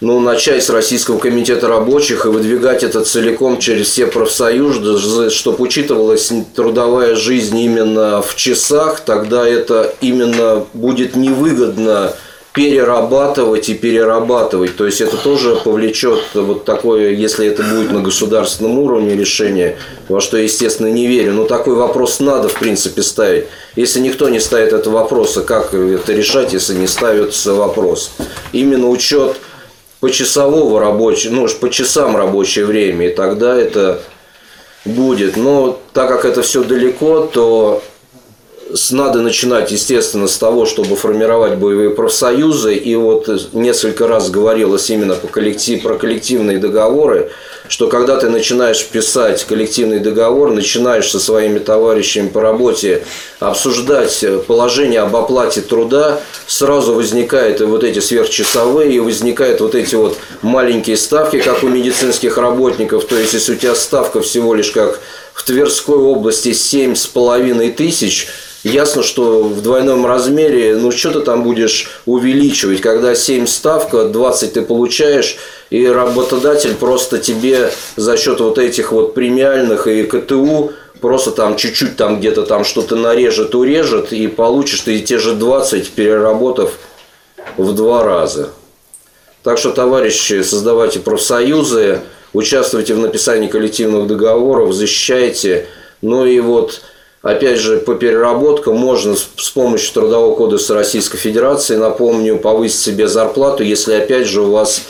ну, начать с Российского комитета рабочих и выдвигать это целиком через все профсоюзы, чтобы учитывалась трудовая жизнь именно в часах, тогда это именно будет невыгодно перерабатывать и перерабатывать. То есть это тоже повлечет вот такое, если это будет на государственном уровне решение, во что я, естественно, не верю. Но такой вопрос надо, в принципе, ставить. Если никто не ставит этого вопроса, как это решать, если не ставится вопрос? Именно учет почасового рабочего, ну, по часам рабочее время, и тогда это будет. Но так как это все далеко, то надо начинать, естественно, с того, чтобы формировать боевые профсоюзы. И вот несколько раз говорилось именно по коллектив, про коллективные договоры, что когда ты начинаешь писать коллективный договор, начинаешь со своими товарищами по работе обсуждать положение об оплате труда, сразу возникают и вот эти сверхчасовые, и возникают вот эти вот маленькие ставки, как у медицинских работников. То есть, если у тебя ставка всего лишь как в Тверской области семь с половиной тысяч, Ясно, что в двойном размере, ну что ты там будешь увеличивать, когда 7 ставка, 20 ты получаешь, и работодатель просто тебе за счет вот этих вот премиальных и КТУ просто там чуть-чуть там где-то там что-то нарежет, урежет, и получишь ты те же 20, переработав в два раза. Так что, товарищи, создавайте профсоюзы, участвуйте в написании коллективных договоров, защищайте. Ну и вот Опять же, по переработкам можно с помощью Трудового кодекса Российской Федерации, напомню, повысить себе зарплату, если опять же у вас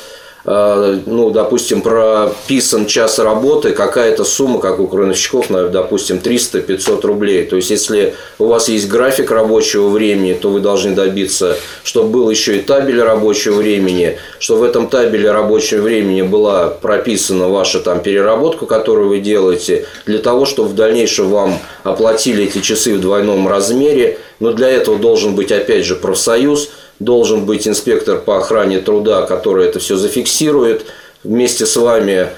ну, допустим, прописан час работы, какая-то сумма, как у крановщиков, допустим, 300-500 рублей. То есть, если у вас есть график рабочего времени, то вы должны добиться, чтобы был еще и табель рабочего времени, что в этом табеле рабочего времени была прописана ваша там переработка, которую вы делаете, для того, чтобы в дальнейшем вам оплатили эти часы в двойном размере. Но для этого должен быть, опять же, профсоюз – должен быть инспектор по охране труда, который это все зафиксирует вместе с вами.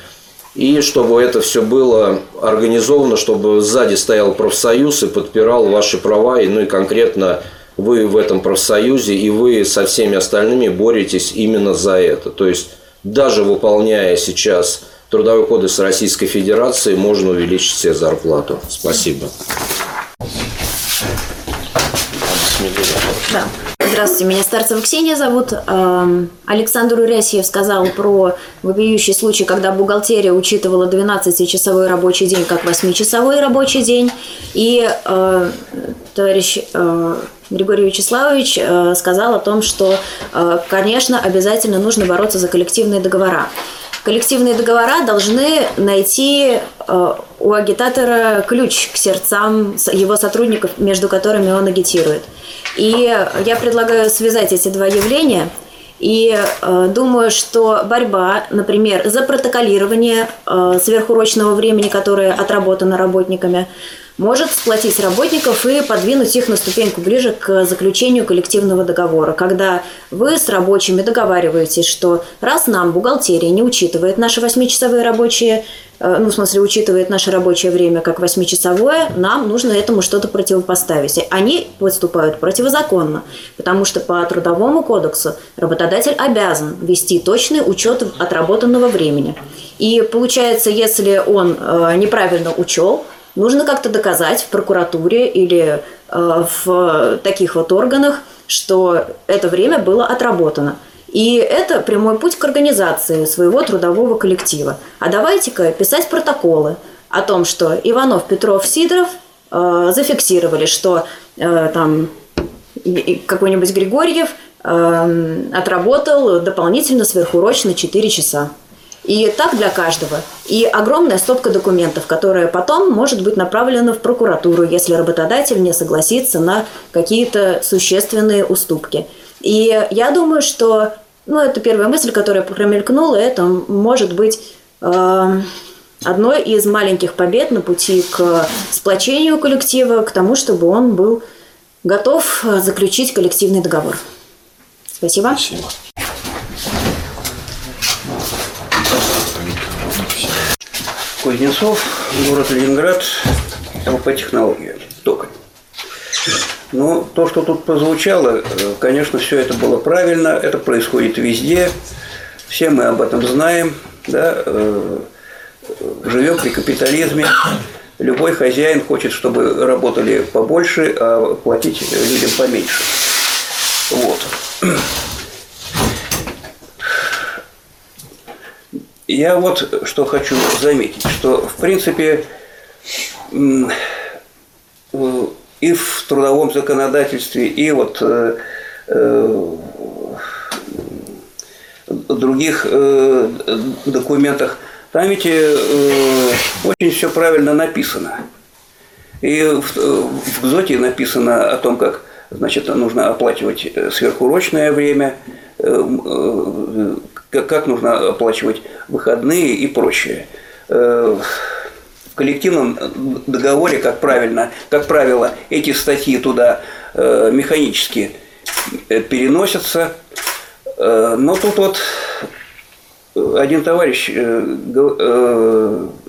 И чтобы это все было организовано, чтобы сзади стоял профсоюз и подпирал ваши права, и, ну и конкретно вы в этом профсоюзе, и вы со всеми остальными боретесь именно за это. То есть, даже выполняя сейчас Трудовой кодекс Российской Федерации, можно увеличить себе зарплату. Спасибо. Да. Здравствуйте, меня Старцева Ксения зовут. Эм, Александр Урясьев сказал про вопиющий случай, когда бухгалтерия учитывала 12-часовой рабочий день как 8-часовой рабочий день. И э, товарищ э, Григорий Вячеславович э, сказал о том, что, конечно, обязательно нужно бороться за коллективные договора. Коллективные договора должны найти у агитатора ключ к сердцам его сотрудников, между которыми он агитирует. И я предлагаю связать эти два явления. И э, думаю, что борьба, например, за протоколирование э, сверхурочного времени, которое отработано работниками, может сплотить работников и подвинуть их на ступеньку ближе к заключению коллективного договора, когда вы с рабочими договариваетесь, что раз нам бухгалтерия не учитывает наши восьмичасовые рабочие, э, ну, в смысле, учитывает наше рабочее время как восьмичасовое, нам нужно этому что-то противопоставить. Они выступают противозаконно, потому что по Трудовому кодексу работодатель обязан вести точный учет отработанного времени. И получается, если он э, неправильно учел, нужно как-то доказать в прокуратуре или э, в таких вот органах, что это время было отработано. И это прямой путь к организации своего трудового коллектива. А давайте-ка писать протоколы о том, что Иванов, Петров, Сидоров э, зафиксировали, что э, там какой-нибудь Григорьев э, отработал дополнительно сверхурочно 4 часа. И так для каждого. И огромная стопка документов, которая потом может быть направлена в прокуратуру, если работодатель не согласится на какие-то существенные уступки. И я думаю, что ну, это первая мысль, которая промелькнула, это может быть э, одной из маленьких побед на пути к сплочению коллектива, к тому, чтобы он был готов заключить коллективный договор. Спасибо. Спасибо. Кузнецов, город Ленинград, по технологии только. Но то, что тут прозвучало, э, конечно, все это было правильно, это происходит везде. все мы об этом знаем, да, э, живем при капитализме. Любой хозяин хочет, чтобы работали побольше, а платить людям поменьше. Вот. Я вот что хочу заметить, что в принципе э, и в трудовом законодательстве, и вот э, э, других документах, там ведь очень все правильно написано. И в, в ГЗОТе написано о том, как значит, нужно оплачивать сверхурочное время, как, как нужно оплачивать выходные и прочее. Э, в коллективном договоре, как, правильно, как правило, эти статьи туда э, механически э, переносятся. Э, но тут вот один товарищ,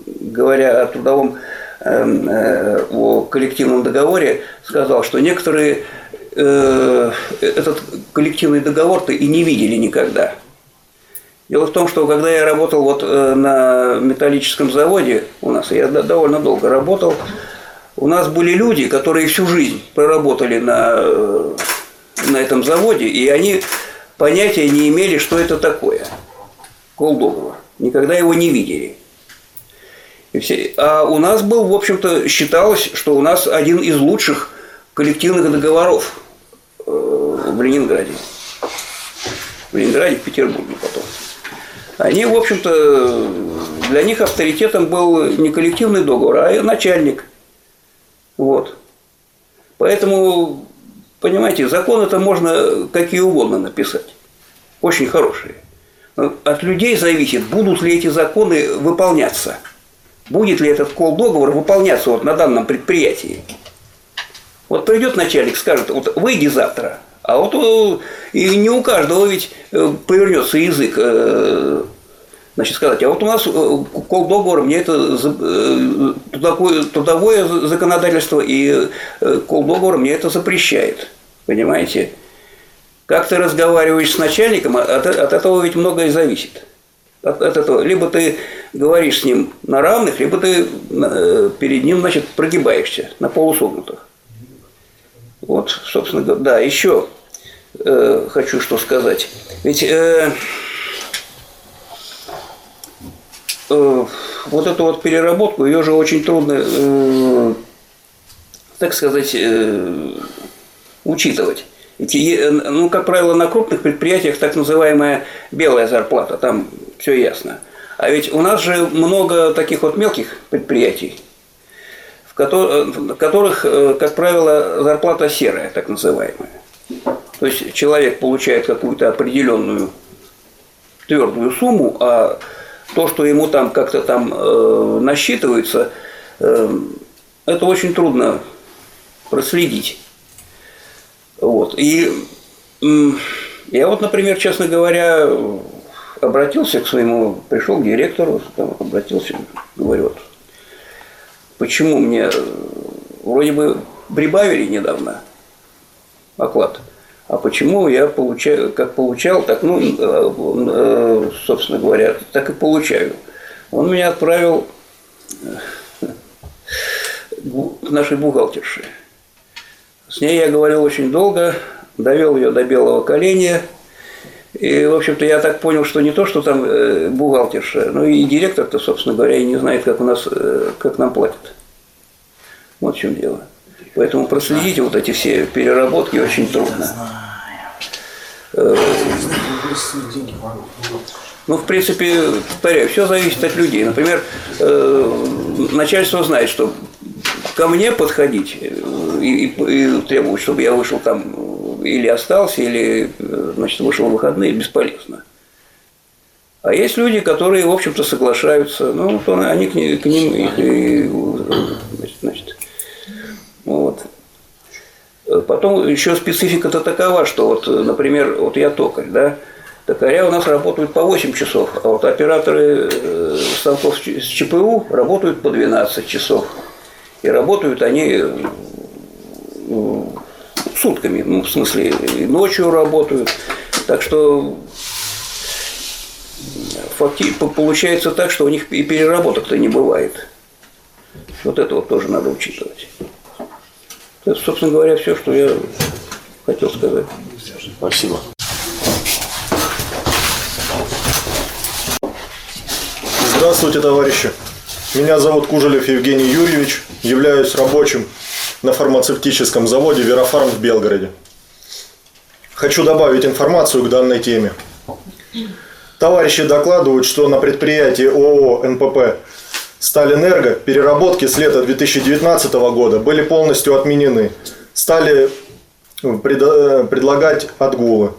говоря о трудовом о коллективном договоре, сказал, что некоторые этот коллективный договор-то и не видели никогда. Дело в том, что когда я работал вот э, на металлическом заводе у нас, я довольно долго работал, у нас были люди, которые всю жизнь проработали на, э, на этом заводе, и они понятия не имели, что это такое. Колдоговор. Никогда его не видели. И все, а у нас был, в общем-то, считалось, что у нас один из лучших коллективных договоров э, в Ленинграде. В Ленинграде, в Петербурге потом. Они, в общем-то, для них авторитетом был не коллективный договор, а начальник. Вот. Поэтому, понимаете, закон это можно какие угодно написать. Очень хорошие. Но от людей зависит, будут ли эти законы выполняться. Будет ли этот кол-договор выполняться вот на данном предприятии. Вот придет начальник, скажет, вот выйди завтра, а вот э, и не у каждого ведь э, повернется язык э, значит, сказать, а вот у нас кол мне это трудовое, законодательство и кол мне это запрещает. Понимаете? Как ты разговариваешь с начальником, от, от этого ведь многое зависит. От, от этого. Либо ты говоришь с ним на равных, либо ты перед ним, значит, прогибаешься на полусогнутых. Вот, собственно говоря, да, еще э, хочу что сказать. Ведь э, э, вот эту вот переработку, ее же очень трудно, э, так сказать, э, учитывать. Ведь, э, ну, как правило, на крупных предприятиях так называемая белая зарплата, там все ясно. А ведь у нас же много таких вот мелких предприятий, в которых, э, как правило, зарплата серая, так называемая. То есть человек получает какую-то определенную твердую сумму, а то, что ему там как-то там э, насчитывается, э, это очень трудно проследить. Вот. И э, я вот, например, честно говоря, обратился к своему, пришел к директору, обратился, говорю, вот, Почему мне вроде бы прибавили недавно оклад, а почему я получаю, как получал, так, ну, э, э, собственно говоря, так и получаю. Он меня отправил э, к нашей бухгалтерше. С ней я говорил очень долго, довел ее до белого коленя. И, в общем-то, я так понял, что не то, что там э, бухгалтерша, но и директор-то, собственно говоря, и не знает, как у нас, э, как нам платят. Вот в чем дело. Поэтому проследить вот эти все переработки очень трудно. Э, ну, в принципе, повторяю, все зависит от людей. Например, начальство знает, что ко мне подходить и, и, и требовать, чтобы я вышел там или остался, или значит, вышел в выходные, бесполезно. А есть люди, которые, в общем-то, соглашаются, ну, то они к, к ним и, и, значит, вот. Потом еще специфика-то такова, что вот, например, вот я токарь, да, токаря у нас работают по 8 часов, а вот операторы э, станков с ЧПУ работают по 12 часов. И работают они сутками, ну, в смысле, и ночью работают. Так что факти- по- получается так, что у них и переработок-то не бывает. Вот это вот тоже надо учитывать. Это, собственно говоря, все, что я хотел сказать. Спасибо. Здравствуйте, товарищи. Меня зовут Кужелев Евгений Юрьевич. Являюсь рабочим на фармацевтическом заводе «Верофарм» в Белгороде. Хочу добавить информацию к данной теме. Товарищи докладывают, что на предприятии ООО «НПП» Сталинэнерго переработки с лета 2019 года были полностью отменены. Стали предо- предлагать отгулы.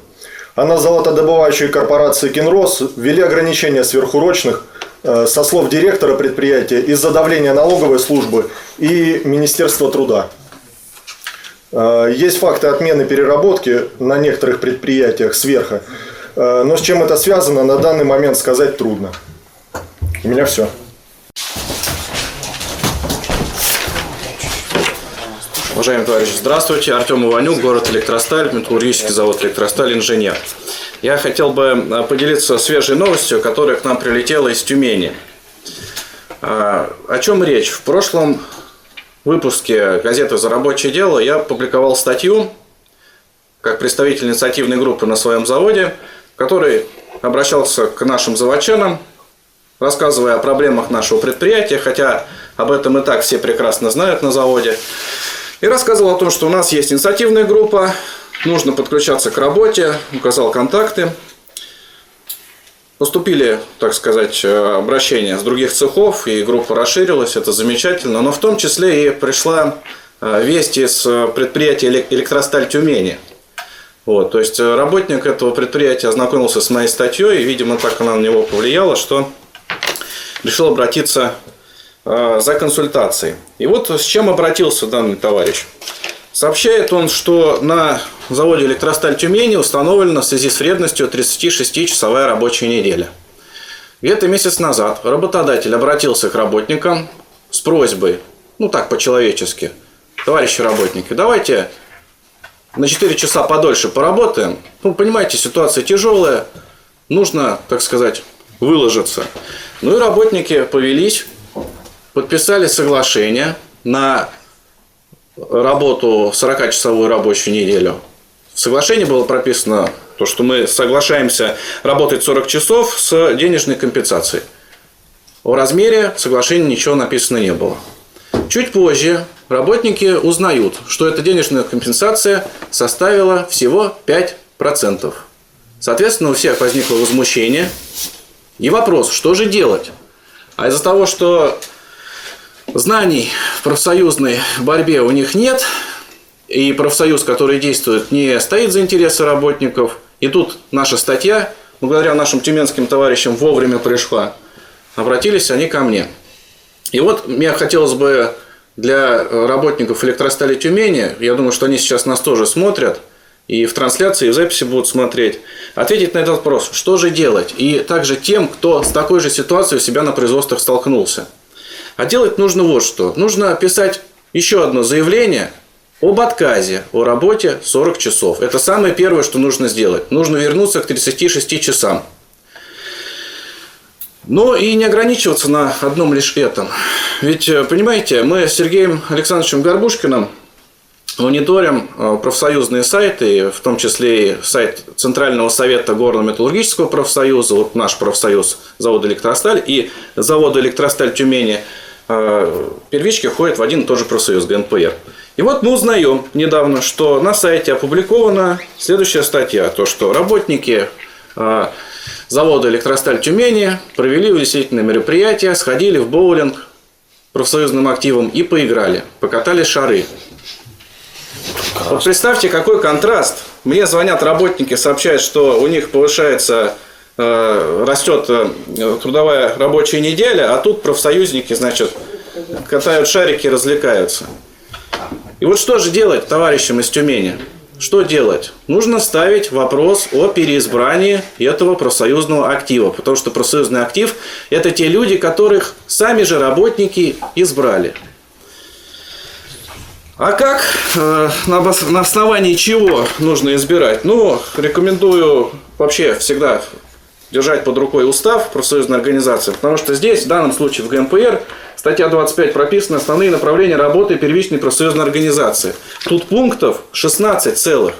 А на золотодобывающей корпорации «Кинрос» ввели ограничения сверхурочных э, со слов директора предприятия из-за давления налоговой службы и Министерства труда. Э, Есть факты отмены переработки на некоторых предприятиях сверха, Э, но с чем это связано, на данный момент сказать трудно. У меня все. Уважаемые товарищи, здравствуйте. Артем Иванюк, город Электросталь, металлургический завод Электросталь, инженер. Я хотел бы э, поделиться свежей новостью, которая к нам прилетела из Тюмени. А, О чем речь? В прошлом выпуске газеты «За рабочее дело» я публиковал статью как представитель инициативной группы на своем заводе, в которой обращался к нашим заводчанам, рассказывая о проблемах нашего предприятия, хотя об этом и так все прекрасно знают на заводе. И рассказывал о том, что у нас есть инициативная группа, нужно подключаться к работе, указал контакты. Поступили, так сказать, э, обращения с других цехов, и группа расширилась, это замечательно. Но в том числе и пришла э, весть из э, предприятия «Элек- «Электросталь Тюмени». Вот, то есть работник этого предприятия ознакомился с моей статьей, и, видимо, так она на него повлияла, что решил обратиться за консультацией. И вот с чем обратился данный товарищ. Сообщает он, что на заводе «Электросталь Тюмени» установлена в связи с вредностью 36-часовая рабочая неделя. Где-то месяц назад работодатель обратился к работникам с просьбой, ну так по-человечески, товарищи работники, давайте на 4 часа подольше поработаем. Ну, понимаете, ситуация тяжелая, нужно, так сказать, выложиться. Ну и работники повелись, подписали соглашение на работу 40-часовую рабочую неделю. В соглашении было прописано то, что мы соглашаемся работать 40 часов с денежной компенсацией. О размере соглашения ничего написано не было. Чуть позже работники узнают, что эта денежная компенсация составила всего 5%. Соответственно, у всех возникло возмущение. И вопрос, что же делать? А из-за того, что знаний в профсоюзной борьбе у них нет, и профсоюз, который действует, не стоит за интересы работников, и тут наша статья, благодаря нашим тюменским товарищам, вовремя пришла, обратились они ко мне. И вот мне хотелось бы для работников электростали Тюмени, я думаю, что они сейчас нас тоже смотрят, и в трансляции, и в записи будут смотреть, ответить на этот вопрос, что же делать, и также тем, кто с такой же ситуацией у себя на производствах столкнулся. А делать нужно вот что. Нужно писать еще одно заявление об отказе о работе 40 часов. Это самое первое, что нужно сделать. Нужно вернуться к 36 часам. Но и не ограничиваться на одном лишь этом. Ведь, э, понимаете, мы с Сергеем Александровичем Горбушкиным мониторим э, профсоюзные сайты, в том числе и сайт Центрального совета горно-металлургического профсоюза, вот наш профсоюз завода «Электросталь» и завода «Электросталь Тюмени» первички входят в один и тот же профсоюз ГНПР. И вот мы узнаем недавно, что на сайте опубликована следующая статья, то что работники э, завода «Электросталь Тюмени» провели увеселительное мероприятие, сходили в боулинг профсоюзным активом и поиграли, покатали шары. Вот представьте, какой контраст. Мне звонят работники, сообщают, что у них повышается, э, растет э, трудовая рабочая неделя, а тут профсоюзники, значит, катают шарики развлекаются. И вот что же делать товарищам из Тюмени? Что делать? Нужно ставить вопрос о переизбрании этого профсоюзного актива, потому что профсоюзный актив – это те люди, которых сами же работники избрали. А как, э, на основании чего нужно избирать? Ну, рекомендую вообще всегда держать под рукой устав профсоюзной организации, потому что здесь, в данном случае в ГМПР, статья 25 прописаны основные направления работы первичной профсоюзной организации. Тут пунктов 16 целых.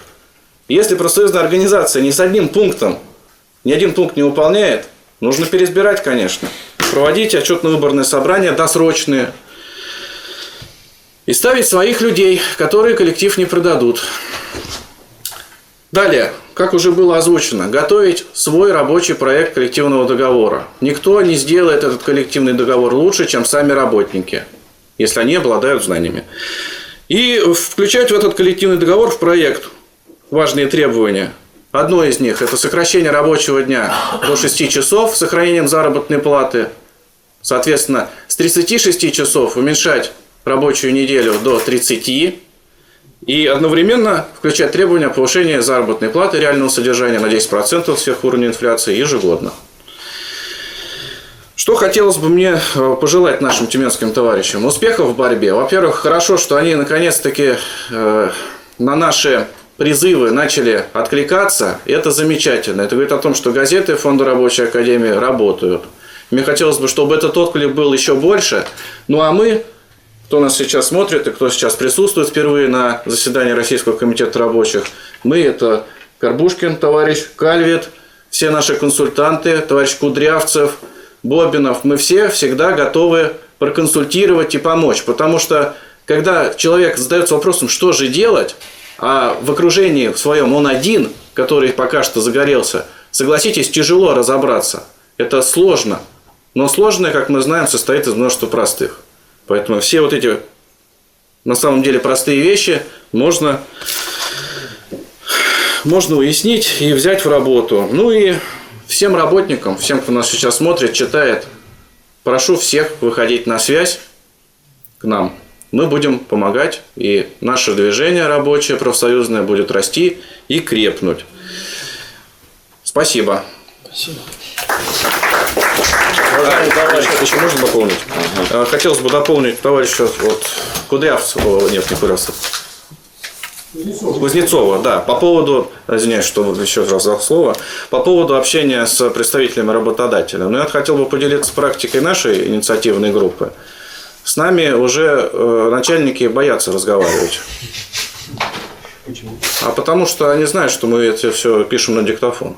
Если профсоюзная организация ни с одним пунктом, ни один пункт не выполняет, нужно переизбирать, конечно. Проводить отчетно-выборные собрания досрочные. И ставить своих людей, которые коллектив не продадут. Далее, как уже было озвучено, готовить свой рабочий проект коллективного договора. Никто не сделает этот коллективный договор лучше, чем сами работники, если они обладают знаниями. И включать в этот коллективный договор в проект важные требования. Одно из них – это сокращение рабочего дня до 6 часов с сохранением заработной платы. Соответственно, с 36 часов уменьшать рабочую неделю до 30 и одновременно включать требования повышения заработной платы реального содержания на 10% сверх уровня инфляции ежегодно. Что хотелось бы мне э, пожелать нашим тюменским товарищам? Успехов в борьбе. Во-первых, хорошо, что они наконец-таки э, на наши призывы начали откликаться. И это замечательно. Это говорит о том, что газеты Фонда рабочей академии работают. Мне хотелось бы, чтобы этот отклик был еще больше. Ну а мы кто нас сейчас смотрит и кто сейчас присутствует впервые на заседании Российского комитета рабочих. Мы это Карбушкин, товарищ Кальвит, все наши консультанты, товарищ Кудрявцев, Бобинов. Мы все всегда готовы проконсультировать и помочь. Потому что когда человек задается вопросом, что же делать, а в окружении своем он один, который пока что загорелся, согласитесь, тяжело разобраться. Это сложно. Но сложное, как мы знаем, состоит из множества простых. Поэтому все вот эти на самом деле простые вещи можно, можно уяснить и взять в работу. Ну и всем работникам, всем, кто нас сейчас смотрит, читает, прошу всех выходить на связь к нам. Мы будем помогать, и наше движение рабочее, профсоюзное будет расти и крепнуть. Спасибо. Спасибо. Еще можно дополнить? Ага. Хотелось бы дополнить товарища вот, Кудрявцева, нет, не Кудрявцев, Кузнецова, да, по поводу, извиняюсь, что еще раз за слово, по поводу общения с представителями работодателя. Ну, я хотел бы поделиться практикой нашей инициативной группы. С нами уже э, начальники боятся разговаривать. Почему? А потому что они знают, что мы это все пишем на диктофон.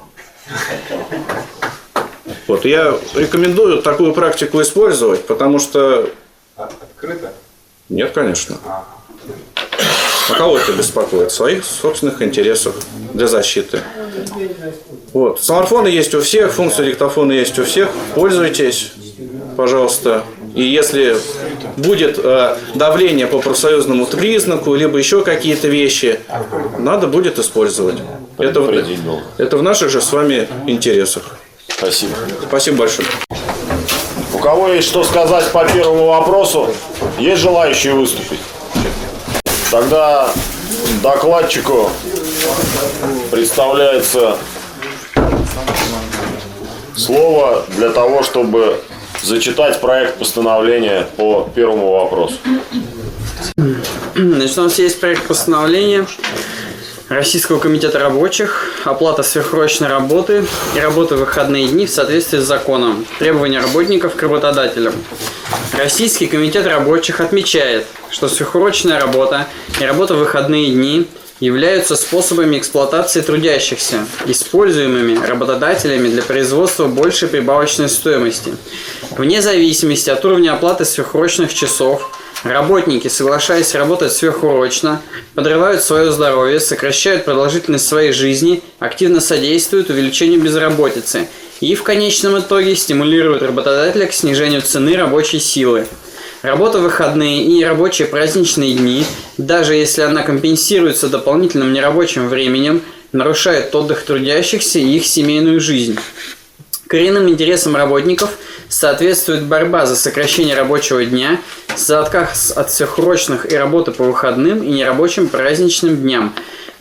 Я рекомендую такую практику использовать, потому что... Открыто? Нет, конечно. А кого это беспокоит? Своих собственных интересов для защиты. Вот. Смартфоны есть у всех, функция диктофона есть у всех. Пользуйтесь, пожалуйста. И если будет э, давление по профсоюзному признаку, либо еще какие-то вещи, надо будет использовать. Это, это в наших же с вами интересах. Спасибо. Спасибо большое. У кого есть что сказать по первому вопросу? Есть желающие выступить? Тогда докладчику представляется слово для того, чтобы зачитать проект постановления по первому вопросу. Значит, у нас есть проект постановления Российского комитета рабочих, оплата сверхурочной работы и работы в выходные дни в соответствии с законом, требования работников к работодателям. Российский комитет рабочих отмечает, что сверхурочная работа и работа в выходные дни являются способами эксплуатации трудящихся, используемыми работодателями для производства большей прибавочной стоимости. Вне зависимости от уровня оплаты сверхурочных часов – Работники, соглашаясь работать сверхурочно, подрывают свое здоровье, сокращают продолжительность своей жизни, активно содействуют увеличению безработицы и в конечном итоге стимулируют работодателя к снижению цены рабочей силы. Работа в выходные и рабочие праздничные дни, даже если она компенсируется дополнительным нерабочим временем, нарушает отдых трудящихся и их семейную жизнь. Коренным интересам работников соответствует борьба за сокращение рабочего дня, за отказ от сверхурочных и работы по выходным и нерабочим праздничным дням.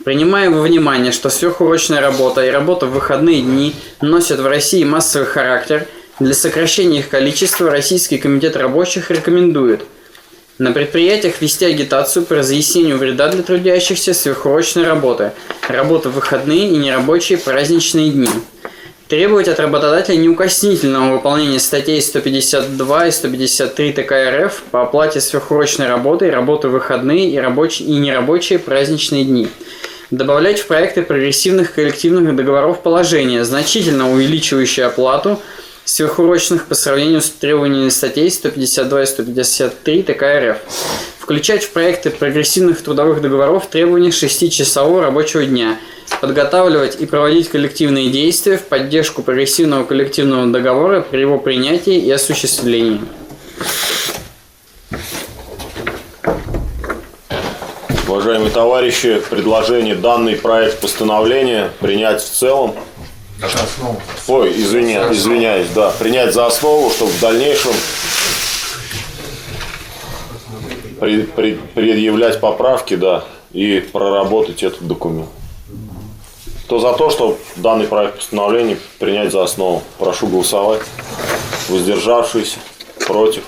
Принимая во внимание, что сверхурочная работа и работа в выходные дни носят в России массовый характер, для сокращения их количества Российский комитет рабочих рекомендует на предприятиях вести агитацию по разъяснению вреда для трудящихся сверхурочной работы, работы в выходные и нерабочие праздничные дни – Требовать от работодателя неукоснительного выполнения статей 152 и 153 ТК РФ по оплате сверхурочной работы, работы в выходные и, рабочие, и нерабочие праздничные дни. Добавлять в проекты прогрессивных коллективных договоров положения, значительно увеличивающие оплату сверхурочных по сравнению с требованиями статей 152 и 153 ТК РФ. Включать в проекты прогрессивных трудовых договоров требования 6-часового рабочего дня. Подготавливать и проводить коллективные действия в поддержку прогрессивного коллективного договора при его принятии и осуществлении. Уважаемые товарищи, предложение данный проект постановления принять в целом. Ой, извини, извиняюсь, да, принять за основу, чтобы в дальнейшем пред- пред- предъявлять поправки, да, и проработать этот документ. Кто за то, чтобы данный проект постановления принять за основу? Прошу голосовать. Воздержавшиеся, против.